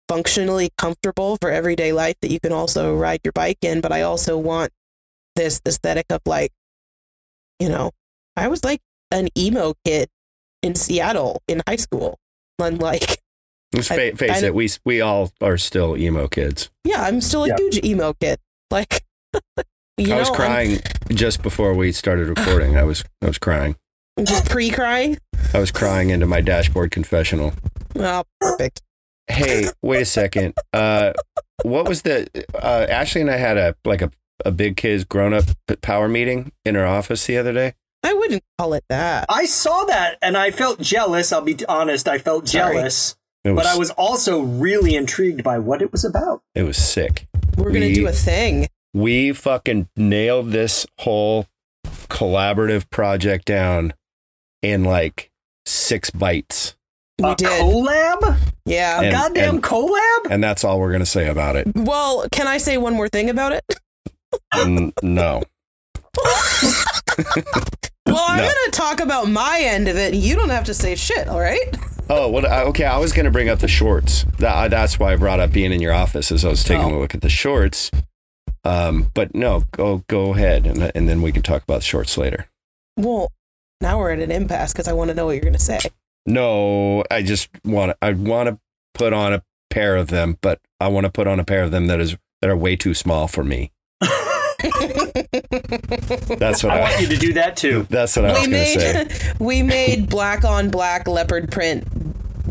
functionally comfortable for everyday life that you can also ride your bike in but i also want this aesthetic of like you know i was like an emo kid in seattle in high school and like Let's fa- face I- it, we we all are still emo kids. yeah i'm still a Yeah. huge emo kid like (laughs) you I was know, I'm- crying just before we started (sighs) recording. I was I was crying. just pre-crying I was crying into my dashboard confessional. Oh, perfect. Hey, wait a second. Uh, what was the uh, Ashley and I had a like a a big kids grown up power meeting in our office the other day. I wouldn't call it that. I saw that and I felt jealous. I'll be honest, I felt Sorry. jealous. Was but I was also really intrigued by what it was about. it was sick. We're gonna We- do a thing. We fucking nailed this whole collaborative project down in like six bites, We a did. collab? yeah. A And- goddamn and- collab? and that's all we're gonna say about it. Well, can I say one more thing about it? (laughs) N- no, (laughs) Well, I'm No. gonna talk about my end of it. You don't have to say shit. All right. (laughs) Oh, what? I- Okay, I was going to bring up the shorts. That, that's why I brought up being in your office as I was taking Oh. a look at the shorts. Um, but no, go go ahead, and, and then we can talk about the shorts later. Well, now we're at an impasse because I want to know what you're gonna say. No, I just want to. I want to put on a pair of them, but I want to put on a pair of them that is that are way too small for me. (laughs) That's what I I. want you to do that too. (laughs) that's what I was we going to say. made (laughs) we made black on black leopard print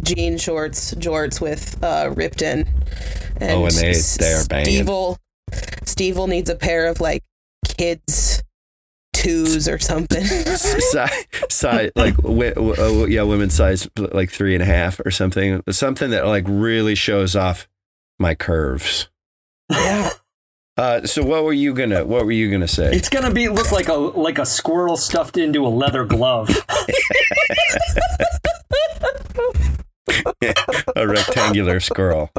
jean shorts jorts with uh ripped in. Oh, and they they are banging. Steve will, needs a pair of like kids twos or something. (laughs) size, size like wi- w- uh, yeah, women's size like three and a half or something. Something that like really shows off my curves. yeah. Uh, so what were you gonna what were you gonna say? It's gonna be look like a like a squirrel stuffed into a leather glove. (laughs) (laughs) A rectangular squirrel,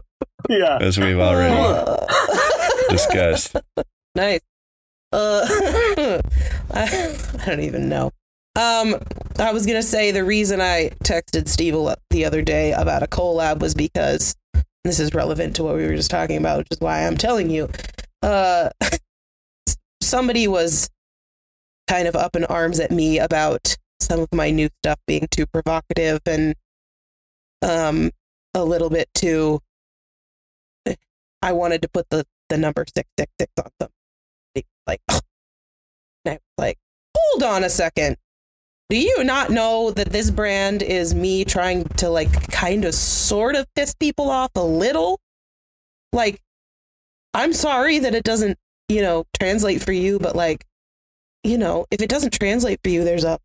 yeah. as we've already discussed. Nice. Uh, (laughs) I, I don't even know. Um, I was gonna say the reason I texted Steve the other day about a collab was because this is relevant to what we were just talking about, which is why I'm telling you. Uh, (laughs) somebody was kind of up in arms at me about some of my new stuff being too provocative and um a little bit too. I wanted to put the the number six six six on them like (sniffs) like hold on a second. Do you not know that this brand is me trying to like kind of sort of piss people off a little? Like i'm sorry that it doesn't you know translate for you but like you know if it doesn't translate for you there's a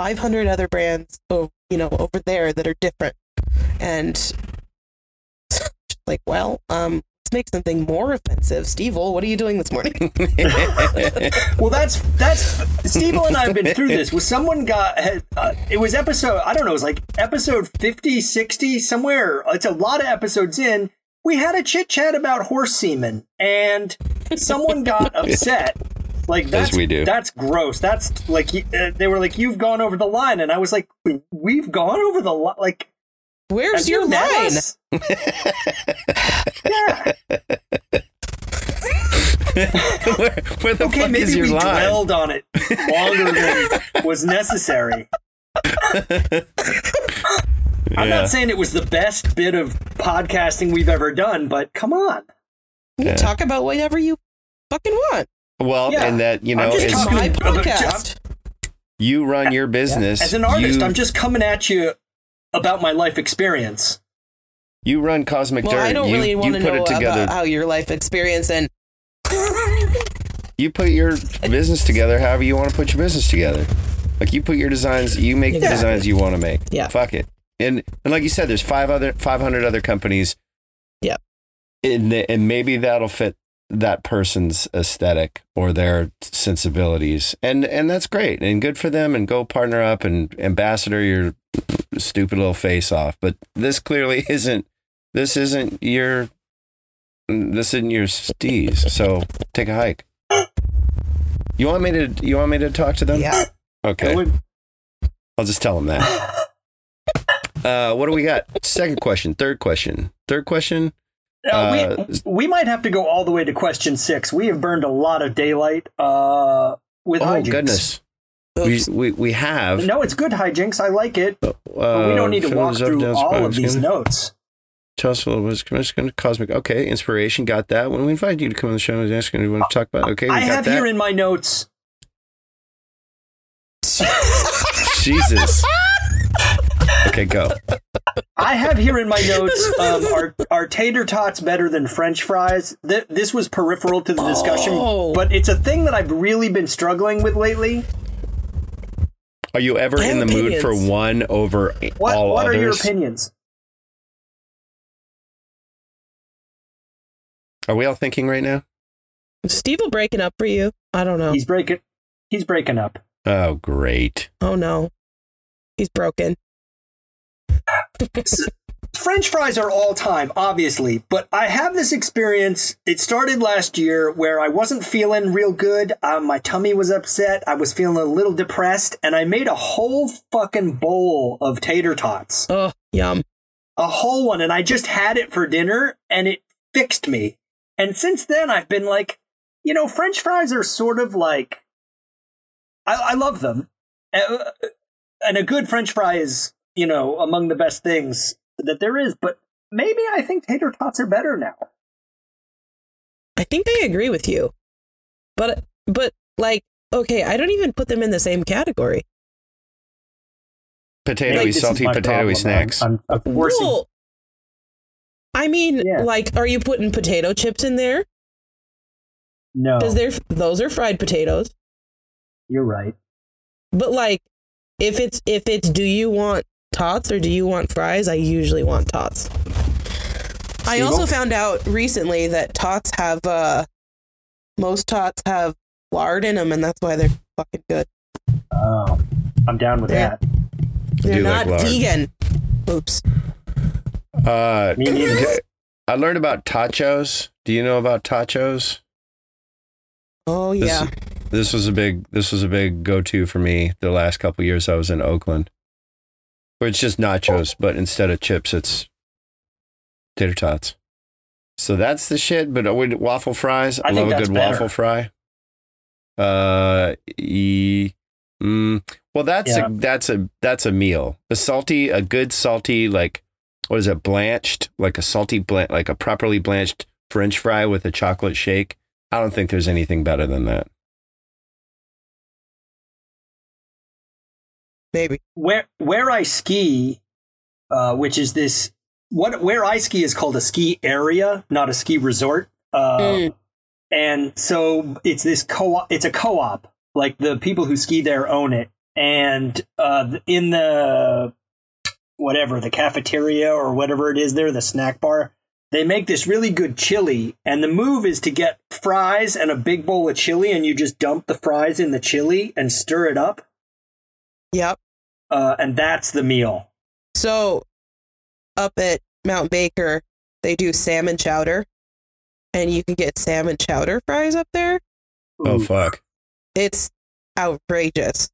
500 other brands oh, you know over there that are different. And (sighs) Like, well, um, let's make something more offensive. Steve, what are you doing this morning? (laughs) Well, that's that's Steve and I have been through this. Was someone got uh, it was episode I don't know, it was like episode 50, 60 somewhere. It's a lot of episodes in. We had a chit chat about horse semen, and someone got (laughs) upset. Like that's we do. that's gross. That's like uh, they were like you've gone over the line, and I was like we've gone over the line. Like Where's have your you line? yeah. where, where the Okay, fuck maybe is your we line? dwelled on it longer than was necessary. I'm Yeah. not saying it was the best bit of podcasting we've ever done, but come on. You Yeah. Talk about whatever you fucking want. Well, Yeah. and that you know, just it's, My podcast. you run your business. As an artist, you, I'm just coming at you about my life experience. you run Cosmic Well, Dirt. I don't you, really want to put know it together. about how your life experience and you put your business together however you want to put your business together. Like you put your designs, you make the designs you want to make. Yeah. Fuck it. And and like you said, there's five other five hundred other companies. Yeah. And and maybe that'll fit that person's aesthetic or their sensibilities. And and that's great and good for them and go partner up and ambassador your stupid little face off. But this clearly (laughs) isn't this isn't your this isn't your steez. So take a hike. You want me to you want me to talk to them? yeah. Okay. Would- I'll just tell them that. (laughs) Uh, what do we got? Second question, third question, third question. Uh, Uh, we, we might have to go all the way to question six. We have burned a lot of daylight uh, with Oh hijinks. goodness, we, we we have. No, it's good hijinks. I like it. Uh, But we don't need to film walk is up, through down, all spine, of these skin, notes. Tell us a little bit. It's going to cosmic. Okay, inspiration. Got that. When we invited you to come on the show, I was asking you want to talk about. Okay, we I got have that. here in my notes. (laughs) Jesus. Okay, go. I have here in my notes. Um, are are tater tots better than French fries? Th- this was peripheral to the discussion, Oh. but it's a thing that I've really been struggling with lately. Are you ever in the have mood for one over What all What are your opinions? Are we all thinking right now? Is Steve will breaking up for you. I don't know. He's breaking. He's breaking up. Oh, great. oh no. He's broken. (laughs) French fries are all time, obviously, but I have this experience. It started last year where I wasn't feeling real good. Um, my tummy was upset. I was feeling a little depressed, and I made a whole fucking bowl of tater tots, Oh, yum. a whole one, and I just had it for dinner, and it fixed me. And since then, I've been like, you know, French fries are sort of like, I, I love them, Uh, and a good French fry is, you know, among the best things that there is. But maybe I think tater tots are better now. I think I agree with you. But but like okay, I don't even put them in the same category. Potatoey, Maybe this is salty my potatoey problem. snacks. I'm, I'm, I'm forcing. Well, I mean, Yeah. like, are you putting potato chips in there? no, Because they're those are fried potatoes. you're right. But like, if it's if it's do you want tots or do you want fries? I usually want tots. I also found out recently that tots have uh most tots have lard in them, and that's why they're fucking good. Oh, I'm down with Yeah. that. They're do like not lard. vegan. Oops. Uh, Me neither. I learned about tachos. Do you know about tachos? Oh This- yeah. This was a big this was a big go to for me the last couple years I was in Oakland. Where it's just nachos, but instead of chips, it's tater tots. So that's the shit. But with waffle fries, I, I love a good better. waffle fry. Uh, e, mm, well, that's Yeah. a that's a that's a meal. A salty, a good salty, like what is it, blanched, like a salty blanch, like a properly blanched French fry with a chocolate shake. I don't think there's anything better than that. Maybe. where where I ski, uh, which is this what where I ski is called a ski area, not a ski resort. Uh, Mm. And so it's this co it's a co op. Like the people who ski there own it, and uh, in the whatever the cafeteria or whatever it is there, the snack bar. they make this really good chili, and the move is to get fries and a big bowl of chili, and you just dump the fries in the chili and stir it up, Yep. uh, and that's the meal. So up at Mount Baker, they do salmon chowder, and you can get salmon chowder fries up there. Oh Ooh. fuck! It's outrageous.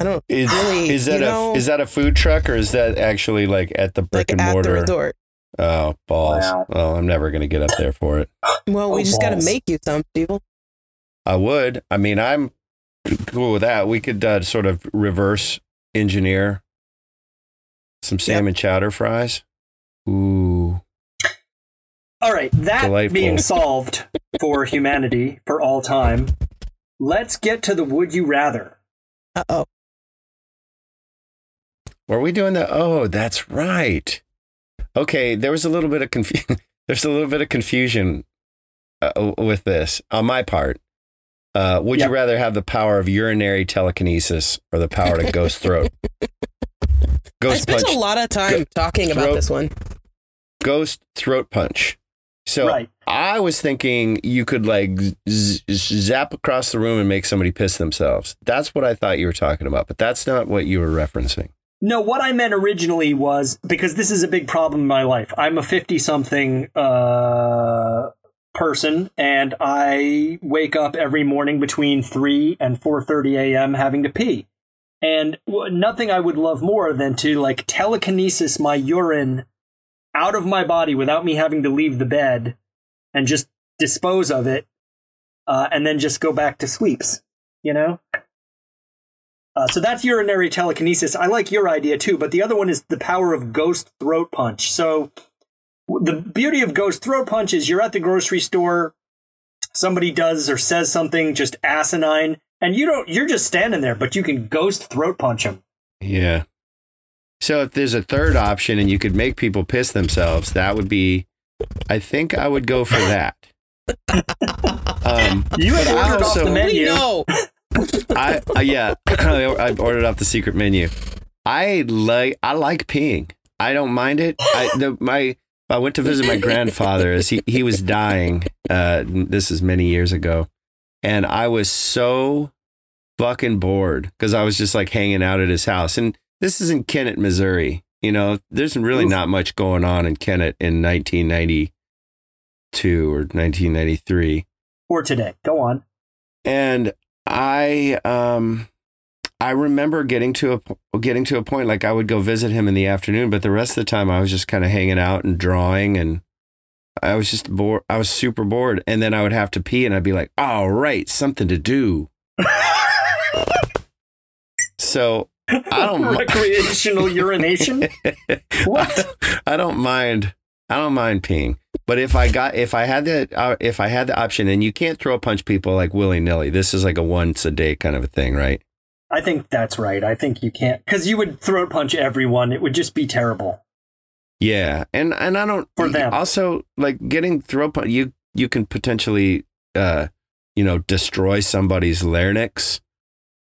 I don't Is really, is that you a know, is that a food truck or is that actually like at the brick like and at the mortar? resort. Oh balls! Wow. Well, I'm never gonna get up there for it. Well, we Oh, just got to make you some, people. I would. I mean, I'm cool with that. We could uh, sort of reverse engineer some salmon chowder fries. Ooh, All right, that Delightful. being solved for humanity for all time, let's get to the would you rather. Uh oh. were we doing the? Oh, that's right. Okay, there was a little bit of confusion. (laughs) There's a little bit of confusion uh, with this on my part. Uh, would Yep. you rather have the power of urinary telekinesis or the power to ghost throat? (laughs) I spent punch. a lot of time talking about this one. Ghost throat punch. So right. I was thinking you could like z- z- zap across the room and make somebody piss themselves. That's what I thought you were talking about, but that's not what you were referencing. No, what I meant originally was because this is a big problem in my life. I'm a 50 something uh, person and I wake up every morning between 3 and 4:30 a.m. having to pee. And nothing I would love more than to like telekinesis my urine out of my body without me having to leave the bed and just dispose of it uh, and then just go back to sleeps, you know? Uh, so that's urinary telekinesis. I like your idea too, but the other one is the power of ghost throat punch. So the beauty of ghost throat punch is you're at the grocery store, somebody does or says something just asinine, and you don't. You're just standing there, but you can ghost throat punch them. Yeah. So if there's a third option and you could make people piss themselves, that would be I think I would go for that. (laughs) Um, You have but I ordered off also- the menu. We know. I uh, yeah, (clears throat) I ordered off the secret menu. I like I like peeing. I don't mind it. I the, my I went to visit my grandfather as he he was dying. Uh, this is many years ago, and I was so fucking bored because I was just like hanging out at his house. And this is in Kennett, Missouri. You know, there's really Oof. not much going on in Kennett in 1992 or 1993 Or today. Go on. and I um I remember getting to a getting to a point like I would go visit him in the afternoon, but the rest of the time I was just kind of hanging out and drawing, and I was just bored. I was super bored, and then I would have to pee, and I'd be like, "All right, something to do." So I don't. Recreational urination. (laughs) What? I don't mind. I don't mind peeing. But if I got if I had the uh, if I had the option, and you can't throw a punch people like willy nilly. This is like a once a day kind of a thing, right? I think that's right. I think you can't because you would throat punch everyone. It would just be terrible. Yeah, and and I don't For them. also like getting throat punch. You you can potentially uh you know destroy somebody's larynx.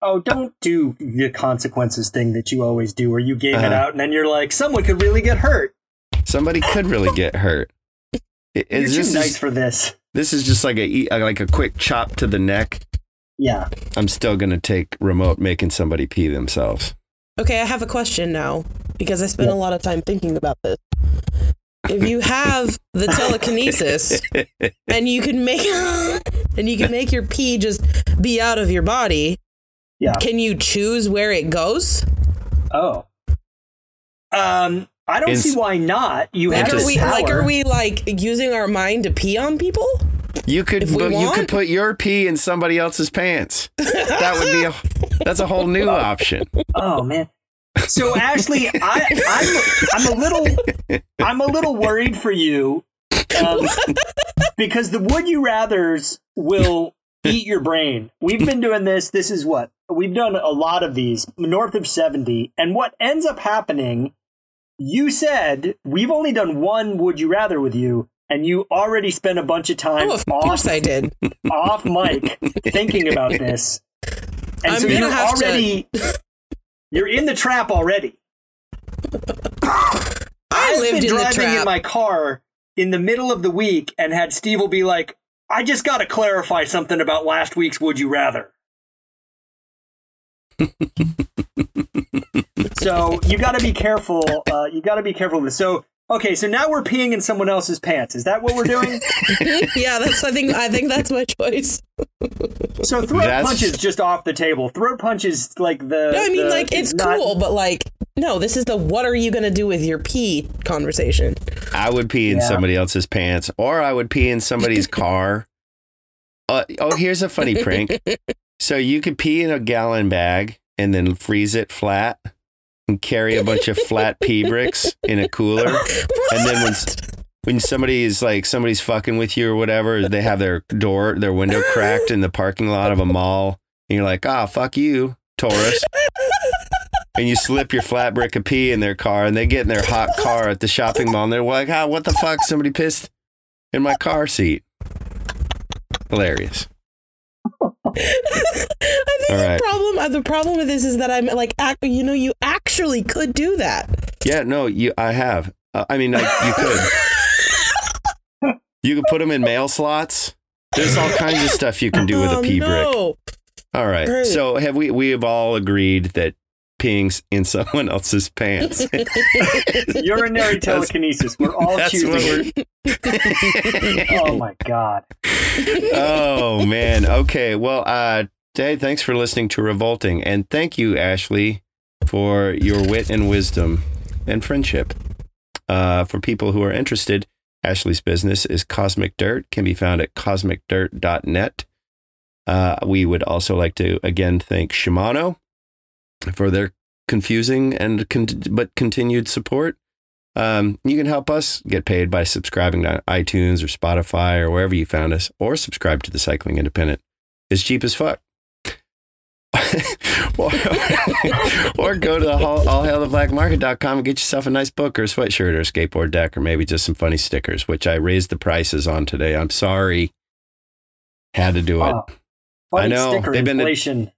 Oh, don't do the consequences thing that you always do, where you game it Uh-huh. out and then you're like, someone could really get hurt. Somebody could really get hurt. I- You're Is too nice is, for this. this is just like a like a quick chop to the neck. Yeah. I'm still gonna take remote making somebody pee themselves. Okay, I have a question now because I spent a lot of time thinking about this. If you have the (laughs) telekinesis and you can make (laughs) and you can make your pee just be out of your body, Yeah. can you choose where it goes? Oh. Um, I don't Ins- see why not. You Like have are we power. like are we like using our mind to pee on people? You could If we but you want- could put your pee in somebody else's pants. That would be a that's a whole new (laughs) option. Oh man. So Ashley, I, I'm I'm a little I'm a little worried for you um, because the would you rather's will eat your brain. We've been doing this. This is what we've done a lot of these north of seventy, and what ends up happening. You said we've only done one would you rather with you, and you already spent a bunch of time Oh, of off, course I did. off mic thinking about this. And I'm so you're have to- already you're in the trap already. I I've lived been in the driving trap. in my car in the middle of the week and had Steve will be like, I just got to clarify something about last week's Would You Rather. (laughs) so you got to be careful. Uh, you got to be careful with this. So okay, so now we're peeing in someone else's pants. Is that what we're doing? (laughs) yeah, that's. I think. I think that's my choice. so throat That's- punch is just off the table. Throat punch is like the. No, I mean, the- like it's not- cool, but like, no, this is the what are you gonna do with your pee conversation. I would pee in Yeah. somebody else's pants, or I would pee in somebody's (laughs) car. Uh, oh, here's a funny prank. (laughs) So you could pee in a gallon bag and then freeze it flat and carry a bunch of flat pee (laughs) bricks in a cooler. And then when when somebody is like somebody's fucking with you or whatever, they have their door, their window cracked in the parking lot of a mall, and you're like, ah, fuck you, Taurus. And you slip your flat brick of pee in their car, and they get in their hot car at the shopping mall, and they're like, ah, what the fuck? Somebody pissed in my car seat. Hilarious. (laughs) I think All the right. problem. Uh, the problem with this is that I'm like, you know, you actually could do that. Yeah, no, you. I have. Uh, I mean, like, you could. You could put them in mail slots. There's all kinds of stuff you can do with oh, a pee brick. no. All right. Great. So have we? We have all agreed that peeing in someone else's pants. (laughs) urinary telekinesis. We're all That's choosing. what it. (laughs) oh my god. oh man. Okay. Well, uh, Dave, thanks for listening to Revolting, and thank you, Ashley, for your wit and wisdom and friendship. Uh, for people who are interested, Ashley's business is Cosmic Dirt. Can be found at cosmicdirt.net. Uh, we would also like to again thank Shimano for their confusing and con- but continued support. Um, you can help us get paid by subscribing to iTunes or Spotify or wherever you found us, or subscribe to the Cycling Independent. It's cheap as fuck. Or, (laughs) or go to the all, allhailtheblackmarket.com and get yourself a nice book or a sweatshirt or a skateboard deck or maybe just some funny stickers, which I raised the prices on today. I'm sorry. Had to do it. Funny I know. Sticker They've been- inflation.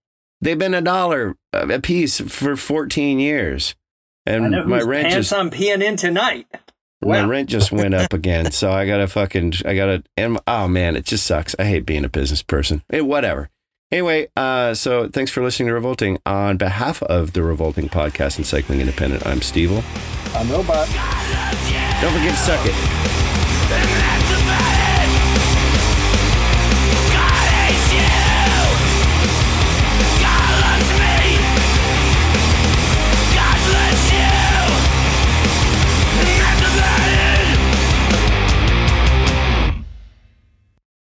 They've been a dollar a piece for 14 years. And my rent pants just I'm peeing in tonight. my rent just went up again. So I gotta fucking I gotta oh man, it just sucks. I hate being a business person. Hey, whatever. Anyway, uh, so thanks for listening to Revolting. On behalf of the Revolting Podcast and Cycling Independent, I'm Steve. I'm robot. Don't forget to suck it.